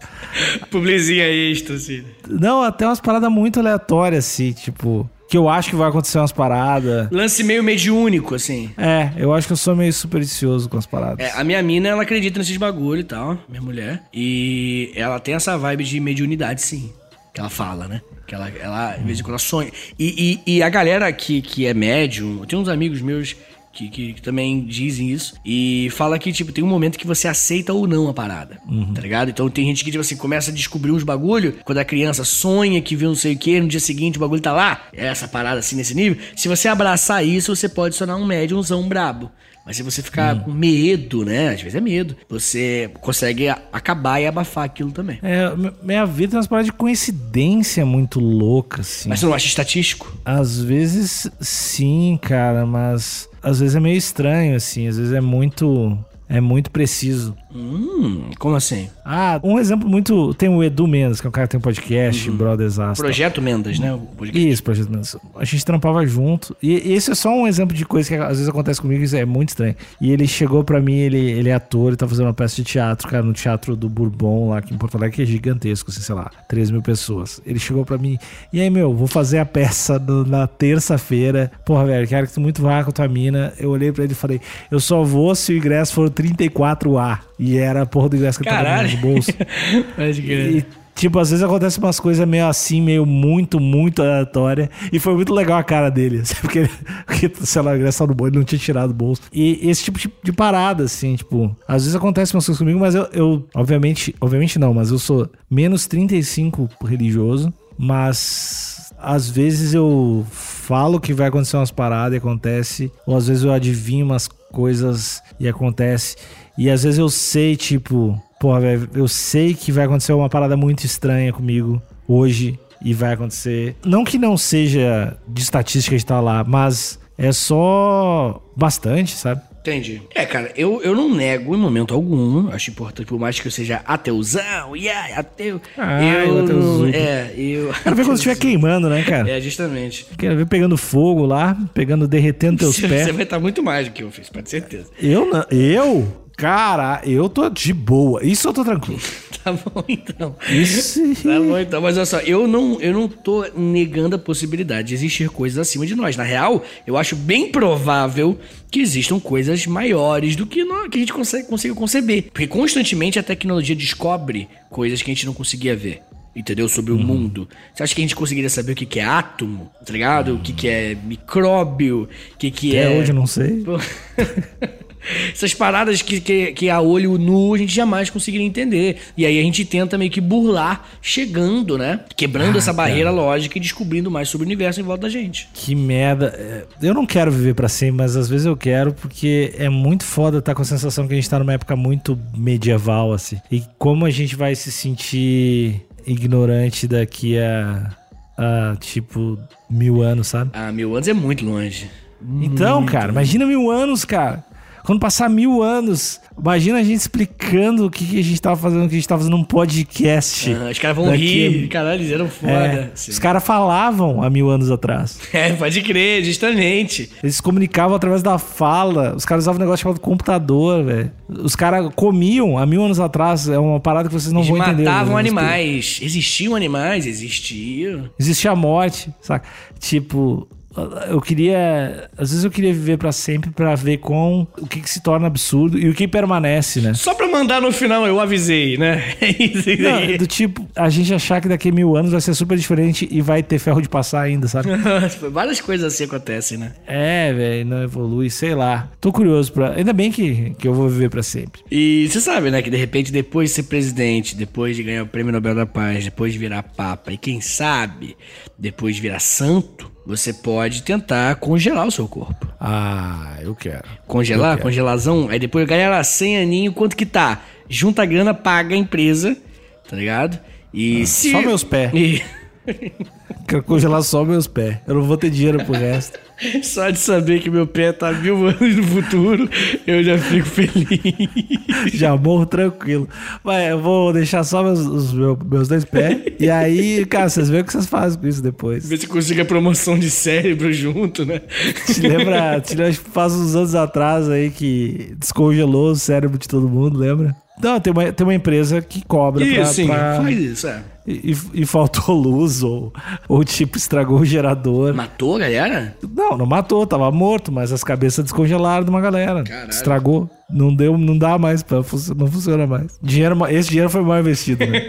Publizinha extra, assim. Não, até umas paradas muito aleatórias, assim, tipo. Que eu acho que vai acontecer umas paradas. Lance meio mediúnico, assim. É, eu acho que eu sou meio supersticioso com as paradas. É, a minha mina, ela acredita nesses bagulho e tal, minha mulher. E ela tem essa vibe de mediunidade, sim. Que ela fala, né? Que ela, ela, de vez em quando, ela sonha. E, e, e a galera que, que é médium, tem uns amigos meus que, que, também dizem isso. E fala que, tipo, tem um momento que você aceita ou não a parada. Uhum. Tá ligado? Então tem gente que, tipo assim, começa a descobrir uns bagulho. Quando a criança sonha que viu não sei o que, no dia seguinte o bagulho tá lá. É essa parada assim nesse nível. Se você abraçar isso, você pode sonar um médiumzão brabo. Mas se você ficar hum. com medo, né? Às vezes é medo. Você consegue acabar e abafar aquilo também. É, minha vida é uma parada de coincidência muito louca, assim. Mas você não acha estatístico? Às vezes sim, cara, mas às vezes é meio estranho, assim. Às vezes é muito é muito preciso. Hum, como assim? Ah, um exemplo muito. Tem o Edu Mendes, que é um cara que tem um podcast, uhum. Brothers Astro. Projeto Mendes, né? Isso, Projeto Mendes. A gente trampava junto. E, e, esse é só um exemplo de coisa que às vezes acontece comigo, isso é muito estranho. E ele chegou pra mim, ele, ele é ator, ele tá fazendo uma peça de teatro, cara, no Teatro do Bourbon, lá aqui em Porto Alegre, que é gigantesco, assim, sei lá, 3 mil pessoas. Ele chegou pra mim, e aí, meu, vou fazer a peça no, na terça-feira. Porra, velho, quero que tu muito vá com a tua mina. Eu olhei pra ele e falei, eu só vou se o ingresso for 34A. E era a porra do ingresso que eu tava Caralho. no bolso. (laughs) Pode crer. E, tipo, às vezes acontece umas coisas meio assim, meio muito, muito aleatória. E foi muito legal a cara dele. (laughs) Porque, porque sei lá, o ingresso tava no bolso, ele não tinha tirado do bolso. E esse tipo de, de parada, assim, tipo, às vezes acontece umas coisas comigo, mas eu, eu, obviamente, obviamente não, mas eu sou menos 35 religioso, mas às vezes eu falo que vai acontecer umas paradas e acontece, ou às vezes eu adivinho umas coisas e acontece. E às vezes eu sei, tipo, porra, velho, eu sei que vai acontecer uma parada muito estranha comigo hoje e vai acontecer. Não que não seja de estatística estar lá, mas é só bastante, sabe? Entendi. É, cara, eu, eu não nego em momento algum. Acho importante, por mais que eu seja ateuzão, yeah, ateu. Ah, eu não, ateuzudo. É, eu. Quero ver quando estiver queimando, né, cara? É, justamente. Quero ver pegando fogo lá, pegando, derretendo teus (laughs) Você pés. vai estar muito mais do que eu fiz, pode ter certeza. Eu não. Eu? Cara, eu tô de boa. Isso eu tô tranquilo. (laughs) Tá bom, então. Isso. Tá bom, então. Mas olha só, eu não, eu não tô negando a possibilidade de existir coisas acima de nós. Na real, eu acho bem provável que existam coisas maiores do que, nós, que a gente consegue, consiga conceber. Porque constantemente a tecnologia descobre coisas que a gente não conseguia ver. Entendeu? Sobre Uhum. o mundo. Você acha que a gente conseguiria saber o que, que é átomo? Tá ligado? O que, que é micróbio? O que, que Até é. hoje eu não sei. (laughs) Essas paradas que, que, que a olho nu a gente jamais conseguiria entender. E aí a gente tenta meio que burlar, chegando, né? Quebrando Ah, essa barreira lógica e descobrindo mais sobre o universo em volta da gente. Que merda. É, Eu não quero viver pra sempre, mas às vezes eu quero porque é muito foda estar com a sensação que a gente tá numa época muito medieval, assim. E como a gente vai se sentir ignorante daqui a, a tipo, mil anos, sabe? Ah, mil anos é muito longe. Então, cara, imagina mil anos, cara. Quando passar mil anos, imagina a gente explicando o que, a gente tava fazendo, o que a gente tava fazendo num podcast. Ah, os caras vão Daqui rir. Caralho, eles eram foda. É, os caras falavam há mil anos atrás. (laughs) É, pode crer, justamente. Eles comunicavam através da fala. Os caras usavam um negócio chamado computador, velho. Os caras comiam há mil anos atrás. É uma parada que vocês não Eles vão entender. matavam animais. Existiam animais? Existiam. Existia a morte, saca? Tipo, eu queria. Às vezes eu queria viver pra sempre pra ver com o que, que se torna absurdo e o que permanece, né? Só pra mandar no final, eu avisei, né? (laughs) É. Não, do tipo, a gente achar que daqui a mil anos vai ser super diferente e vai ter ferro de passar ainda, sabe? (laughs) Várias coisas assim acontecem, né? É, velho, não evolui, sei lá. Tô curioso pra. Ainda bem que, que eu vou viver pra sempre. E você sabe, né, que de repente depois de ser presidente, depois de ganhar o Prêmio Nobel da Paz, depois de virar papa e quem sabe depois de virar santo, você pode tentar congelar o seu corpo. Ah, eu quero. Congelar, Eu quero. congelazão, aí depois, galera, 100 aninho, quanto que tá? Junta a grana, paga a empresa, tá ligado? E se... Ah, só meus pés. E- (laughs) Quero congelar só meus pés. Eu não vou ter dinheiro pro resto. (laughs) Só de saber que meu pé tá mil anos no futuro, eu já fico feliz. Já morro tranquilo. Mas eu vou deixar só meus, os meu- meus dois pés. E aí, cara, vocês veem o que vocês fazem com isso depois. Ver se consiga a promoção de cérebro junto, né? Te lembra, te lembra, faz uns anos atrás aí que descongelou o cérebro de todo mundo, lembra? Não, tem uma, tem uma empresa que cobra pra, Isso, sim, pra- faz isso, é. E, e- faltou (laughs) luz, ou, ou tipo, estragou o gerador. Matou a galera? Não, não matou, tava morto, mas as cabeças descongelaram de uma galera. Caralho. Estragou. Não deu, não dá mais, func- não funciona mais. Dinheiro, esse dinheiro foi mal investido, né?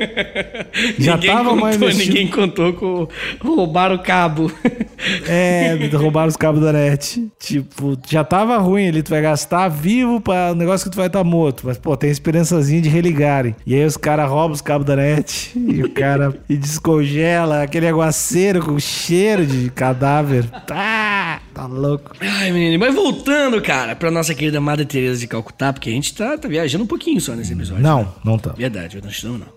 (laughs) Já ninguém tava contou, mal investido. Ninguém contou com roubaram o cabo. (laughs) É, roubaram os cabos da net. Tipo, já tava ruim ali, tu vai gastar vivo pra um negócio que tu vai estar morto. Mas, pô, tem esperançazinha de religarem. E aí os caras roubam os cabos da net (laughs) e o cara e descongela aquele aguaceiro com cheiro de cadáver. Tá, tá louco. Ai, menino, mas voltando, cara, pra nossa querida Madre Teresa de Calcutá, porque a gente tá, tá viajando um pouquinho só nesse episódio. Não, não tá. Verdade, eu não estou, não.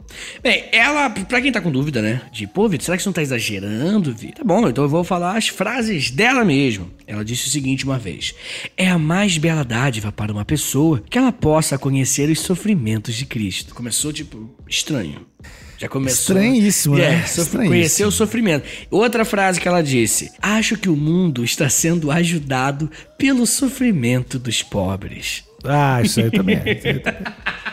Bem, ela, pra quem tá com dúvida, né? De, pô, Vitor, será que você não tá exagerando, Vitor? Tá bom, então eu vou falar as frases dela mesmo. Ela disse o seguinte uma vez: É a mais bela dádiva para uma pessoa que ela possa conhecer os sofrimentos de Cristo. Começou, tipo, estranho. Já começou. Estranhíssimo, né? É, Estranhíssimo. conhecer o sofrimento. Outra frase que ela disse: Acho que o mundo está sendo ajudado pelo sofrimento dos pobres. Ah, isso aí também. é, isso aí também. (laughs)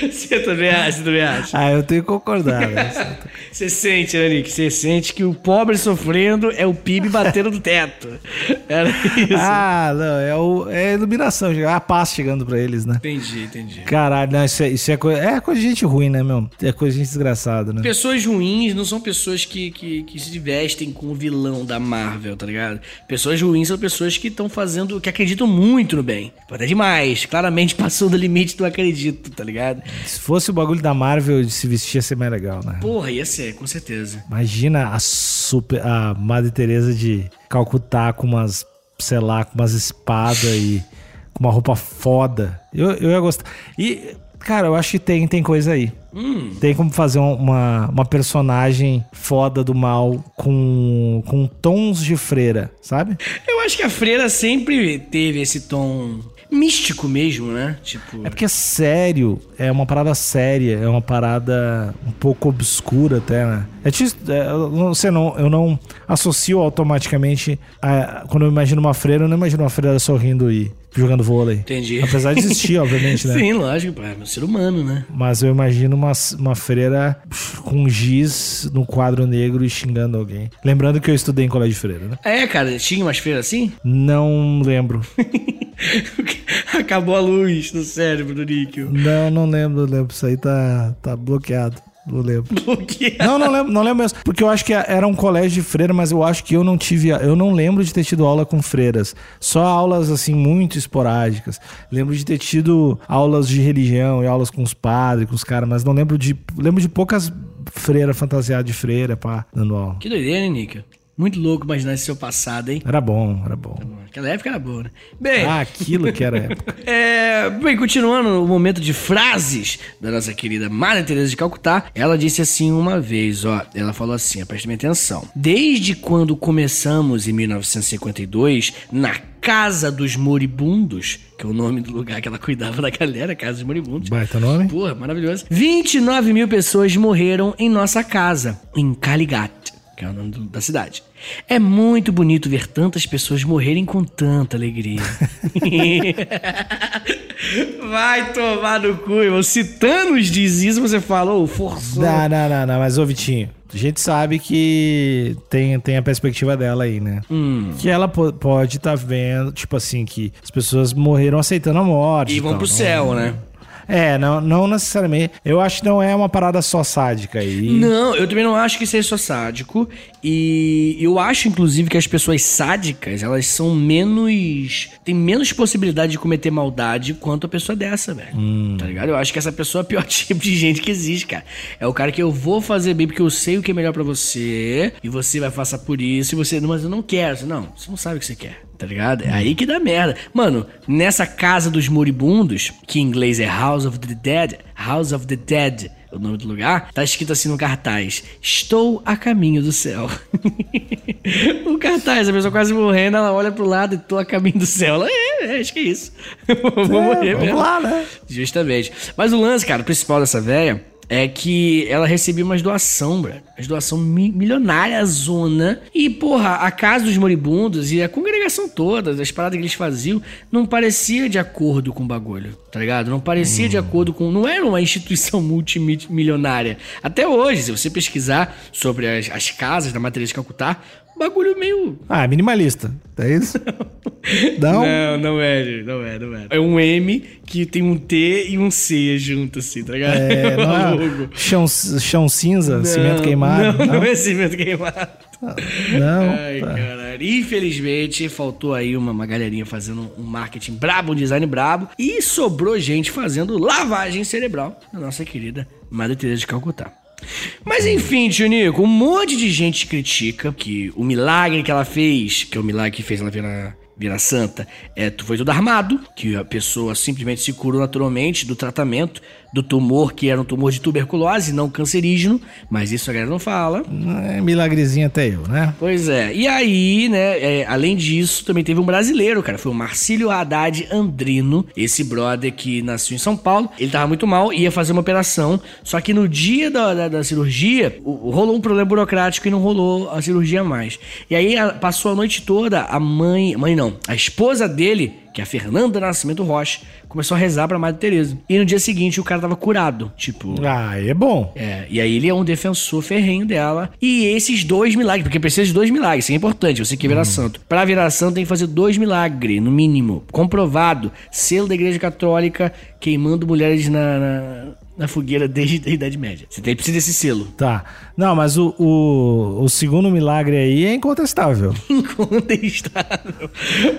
(laughs) Você também acha, você também acha. Ah, eu tenho que concordar. Né? (laughs) Você sente, né, Nick? Você sente que o pobre sofrendo é o PIB batendo no teto. Era isso. Ah, não, é, o, é a iluminação, é a paz chegando pra eles, né? Entendi, entendi. Caralho, não, isso, é, isso é, coisa, é coisa de gente ruim, né, meu? É coisa de gente desgraçada, né? Pessoas ruins não são pessoas que, que, que se vestem com o vilão da Marvel, tá ligado? Pessoas ruins são pessoas que estão fazendo, que acreditam muito no bem. Até demais, claramente passou do limite do acredito, tá ligado? Se fosse o bagulho da Marvel, se vestir ia ser mais legal, né? Porra, ia ser, com certeza. Imagina a super. a Madre Teresa de Calcutá com umas, sei lá, com umas espadas e com uma roupa foda. Eu, eu ia gostar. E, cara, eu acho que tem, tem coisa aí. Hum, Tem como fazer um- uma, uma personagem foda do mal com, com tons de freira, sabe? eu acho que a freira sempre teve esse tom místico mesmo, né? Tipo. É porque é sério, é uma parada séria, é uma parada um pouco obscura até, né? É, tipo, é, eu não sei, não, eu não associo automaticamente, a- quando eu imagino uma freira, eu não imagino uma freira sorrindo e jogando vôlei. Entendi. Apesar de existir, obviamente, né? (laughs) Sim, lógico, é um ser humano, né? Mas eu imagino uma, uma freira com giz no quadro negro e xingando alguém. Lembrando que eu estudei em colégio de freira, né? É, cara, tinha umas freiras assim? Não lembro. (laughs) (laughs) Acabou a luz no cérebro do Níquel. Não, não lembro, não lembro. Isso aí tá, tá bloqueado. Não lembro. Porque Não, não lembro, não lembro mesmo. Porque eu acho que era um colégio de freira, mas eu acho que eu não tive. Eu não lembro de ter tido aula com freiras. Só aulas, assim, muito esporádicas. Lembro de ter tido aulas de religião e aulas com os padres, com os caras, mas não lembro de. Lembro de poucas freiras fantasiadas de freira, pá, dando aula. Que doideira, hein, Níquel? Muito louco imaginar esse seu passado, hein? Era bom, era bom. Aquela época era boa, né? Bem, Ah, aquilo que era época. (laughs) É, bem, continuando o momento de frases da nossa querida Maria Teresa de Calcutá, ela disse assim uma vez, ó, ela falou assim, ó, preste bem atenção. Desde quando começamos em 1952 na Casa dos Moribundos, que é o nome do lugar que ela cuidava da galera, Casa dos Moribundos. Baita nome? Porra, maravilhoso. 29 mil pessoas morreram em nossa casa, em Caligat, que é o nome do- da cidade. É muito bonito ver tantas pessoas morrerem com tanta alegria. (laughs) Vai tomar no cu, irmão. Se Thanos diz isso, você falou, forçou. Não, não, não, não, mas ô Vitinho, a gente sabe que tem, tem a perspectiva dela aí, né? Hum. Que ela po- pode estar vendo, tipo assim, que as pessoas morreram aceitando a morte. E vão tal, pro não- céu, né? É, não, não necessariamente. Eu acho que não é uma parada só sádica aí. Não, eu também não acho que seja só sádico. E eu acho, inclusive, que as pessoas sádicas, elas são menos. tem menos possibilidade de cometer maldade quanto a pessoa dessa, velho. Tá ligado? Eu acho que essa pessoa é o pior (laughs) tipo de gente que existe, cara. É o cara que eu vou fazer bem porque eu sei o que é melhor pra você. E você vai passar por isso. E você. Mas eu não quero. Não, você não sabe o que você quer. Tá ligado? É aí que dá merda. Mano, nessa casa dos moribundos, que em inglês é House of the Dead, House of the Dead, o nome do lugar, tá escrito assim no cartaz: Estou a caminho do céu. (laughs) o cartaz, a pessoa quase morrendo, ela olha pro lado e tô a caminho do céu. Ela, é, é, acho que é isso. (laughs) Vou É, morrer vamos mesmo. lá, né? Justamente. Mas o lance, cara, principal dessa véia é que ela recebia umas doação, bro. As doação mi milionária zona. E, porra, a casa dos moribundos e a congregação toda, as paradas que eles faziam, não parecia de acordo com o bagulho, tá ligado? Não parecia de acordo com. Não era uma instituição (laughs) multimilionária. Até hoje, se você pesquisar sobre as, as casas da Matriz de Calcutá, bagulho meio Ah, minimalista. É isso? (laughs) Não? Não, não é, gente, não é, não é. É um M que tem um T e um C junto, assim, tá ligado? É, (laughs) não é logo. chão, chão cinza, cimento Não, queimado? Não, (laughs) Não, não é cimento queimado. não. Ai, tá. caralho. Infelizmente, faltou aí uma, uma galerinha fazendo um marketing brabo, um design brabo. E sobrou gente fazendo lavagem cerebral na nossa querida Madre Teresa de Calcutá. Mas enfim, tio Nico, um monte de gente critica que o milagre que ela fez, que é o milagre que fez ela virar, virar santa, é, foi tudo armado, que a pessoa simplesmente se curou naturalmente do tratamento do tumor, que era um tumor de tuberculose, não cancerígeno, mas isso a galera não fala. É milagrezinho até eu, né? Pois é. E aí, né, é, além disso, também teve um brasileiro, cara. Foi o Marcílio Haddad Andrino, esse brother que nasceu em São Paulo. Ele tava muito mal, ia fazer uma operação. Só que no dia da, da, da cirurgia, o- rolou um problema burocrático e não rolou a cirurgia mais. E aí a- passou a noite toda a mãe. Mãe não, a esposa dele que é a Fernanda Nascimento Rocha, começou a rezar pra Madre Teresa. E no dia seguinte o cara tava curado. Tipo. Ah, é bom. É, e aí ele é um defensor ferrenho dela. E esses dois milagres, porque precisa de dois milagres, isso é importante, você que virar santo. Pra virar santo tem que fazer dois milagres, no mínimo. Comprovado. Selo da Igreja Católica queimando mulheres na, na, na fogueira desde a Idade Média. Você tem, precisa desse selo. Tá. Não, mas o, o, o segundo milagre aí é incontestável. (laughs) Incontestável.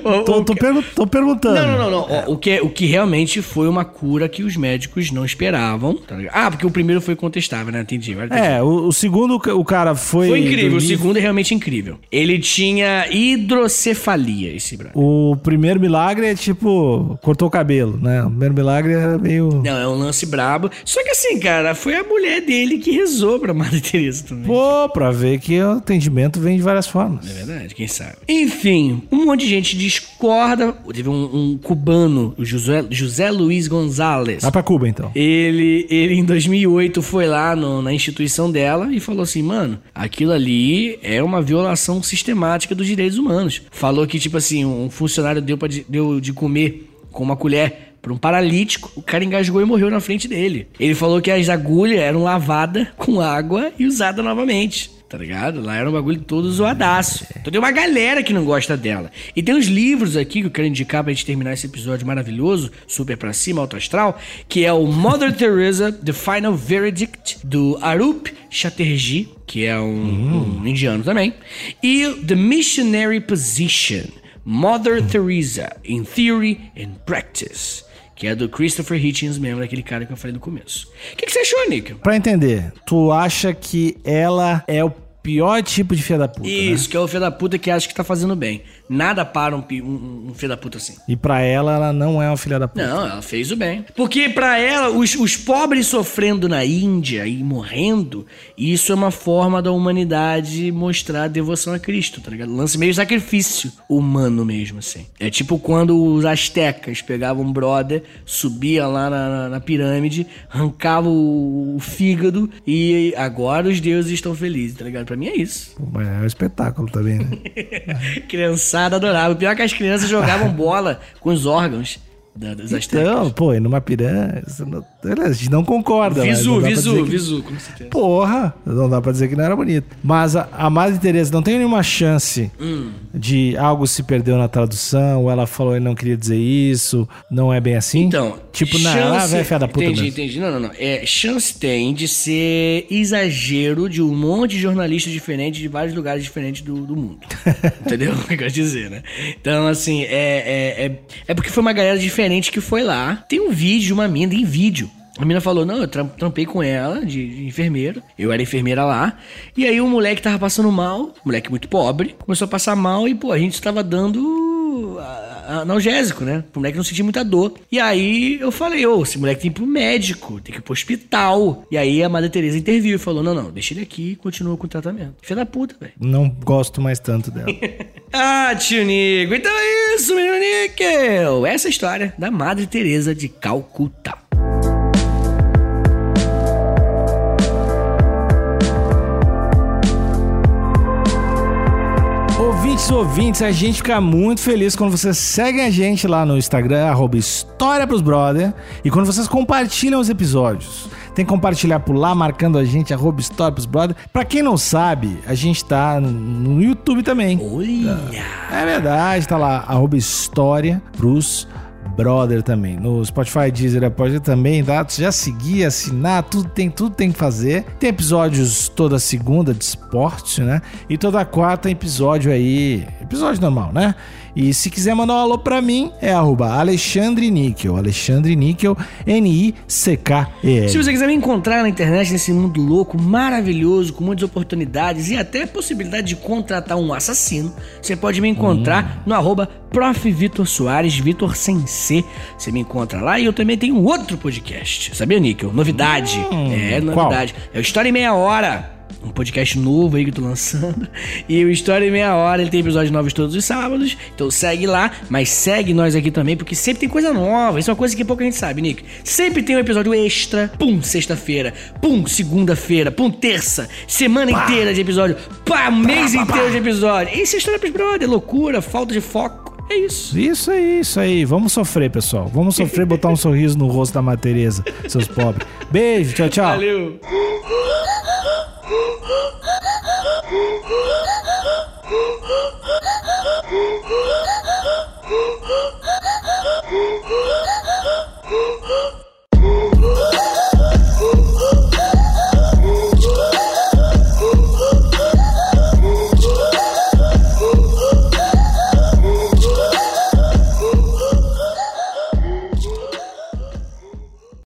O- Tô, o tô, pergu- tô perguntando. Não, não, não, não. Ó, O, que, o que realmente foi uma cura que os médicos não esperavam. tá ah, porque o primeiro foi contestável, né? Entendi. É, o, o segundo, o cara foi. Foi incrível, o dormir- segundo é realmente incrível. Ele tinha hidrocefalia, esse brother. O primeiro milagre é tipo, cortou o cabelo, né? O primeiro milagre era meio. Não, é um lance brabo. Só que assim, cara, foi a mulher dele que rezou pra Madre (laughs) Teresa também. Pô, pra ver que o atendimento vem de várias formas. É verdade, quem sabe. Enfim, um monte de gente discorda. Teve um, um cubano, o José, José Luiz Gonzalez. Vai pra Cuba, então. Ele, ele em 2008 foi lá no- na instituição dela e falou assim, mano, aquilo ali é uma violação sistemática dos direitos humanos. Falou que, tipo assim, um funcionário deu, pra, de- deu de comer com uma colher pra um paralítico, o cara engasgou e morreu na frente dele. Ele falou que as agulhas eram lavadas com água e usadas novamente. Tá ligado? Lá era um bagulho todo zoadaço. Então tem uma galera que não gosta dela. E tem uns livros aqui que eu quero indicar pra gente terminar esse episódio maravilhoso, super pra cima, alto astral, que é o Mother Teresa, The Final Verdict, do Arup Chatterjee, que é um, um indiano também, e The Missionary Position, Mother Teresa, in Theory and Practice, que é do Christopher Hitchens mesmo, daquele cara que eu falei no começo. O que, que você achou, Nick? Pra entender, tu acha que ela é o pior tipo de filha da puta, né? Isso, que é o filho da puta que acha que tá fazendo bem. Nada para um, um, um filho da puta assim. E pra ela, ela não é uma filha da puta. Não, ela fez o bem. Porque pra ela, os, os pobres sofrendo na Índia e morrendo, isso é uma forma da humanidade mostrar devoção a Cristo, tá ligado? Lance meio sacrifício humano mesmo, assim. É tipo quando os astecas pegavam um brother, subia lá na, na- na pirâmide, arrancava o, o fígado e agora os deuses estão felizes, tá ligado? Pra mim é isso. É um espetáculo também, né? (laughs) Criançada adorava. O pior é que as crianças jogavam bola com os órgãos da, das astecas. Então, pô, e numa isso não- A gente não concorda. Visu, visu, que- visu, com certeza. Porra, não dá pra dizer que não era bonito. Mas a, a Madre Teresa não tem nenhuma chance Hum. de algo se perdeu na tradução, ou ela falou e não queria dizer isso, não é bem assim? Então, tipo, não, ela vai fiar da puta Entendi, mesmo. entendi. Não, não, não. É, chance tem de ser exagero de um monte de jornalistas diferentes de vários lugares diferentes do, do mundo. (laughs) Entendeu? O que eu quero dizer, né? Então, assim, é, é, é, é porque foi uma galera diferente que foi lá. Tem um vídeo de uma mina, tem vídeo. A mina falou, não, eu tram- trampei com ela, de, de enfermeiro. Eu era enfermeira lá. E aí o moleque tava passando mal, moleque muito pobre, começou a passar mal e, pô, a gente tava dando analgésico, né? Pro moleque não sentir muita dor. E aí eu falei, ô, esse moleque tem que ir pro médico, tem que ir pro hospital. E aí a Madre Teresa interviu e falou, não, não, deixa ele aqui e continua com o tratamento. Filha da puta, velho. Não gosto mais tanto dela. (laughs) Ah, tio Nico, então é isso, menino Níquel. Essa é a história da Madre Teresa de Calcutá. Ouvintes, ouvintes, a gente fica muito feliz quando vocês seguem a gente lá no Instagram, arroba História pros Brother, e quando vocês compartilham os episódios. Tem que compartilhar por lá, marcando a gente, arroba História pros Brother. Pra quem não sabe, a gente tá no YouTube também. Olha! É verdade, tá lá, arroba História pros Brother também. No Spotify, Deezer, pode também, tá? Já seguir, assinar, tudo tem, tudo tem que fazer. Tem episódios toda segunda de esporte, né? E toda quarta episódio aí, episódio normal, né? E se quiser mandar um alô pra mim, é arroba Alexandre Níquel, Alexandre Níquel, N-I-C-K-E-L. Se você quiser me encontrar na internet nesse mundo louco, maravilhoso, com muitas oportunidades e até a possibilidade de contratar um assassino, você pode me encontrar no arroba Prof. Vitor Soares, Vitor sem C. Você me encontra lá e eu também tenho um outro podcast. Sabia, Níquel? Novidade. é, qual? novidade. É o História em Meia Hora. Um podcast novo aí que eu tô lançando. (laughs) E o História em Meia Hora, ele tem episódios novos todos os sábados. Então segue lá, mas segue nós aqui também, porque sempre tem coisa nova. Isso é uma coisa que pouca gente sabe, Nick. Sempre tem um episódio extra. Pum, sexta-feira. Pum, segunda-feira. Pum, terça. Semana inteira de episódio. Pá, mês inteiro de episódio. Isso é História pros Brother. Loucura, falta de foco. É isso. Isso aí, isso aí. Vamos sofrer, pessoal. Vamos sofrer, botar um (laughs) sorriso no rosto da Matereza, seus pobres. Beijo, tchau, tchau. Valeu. (laughs)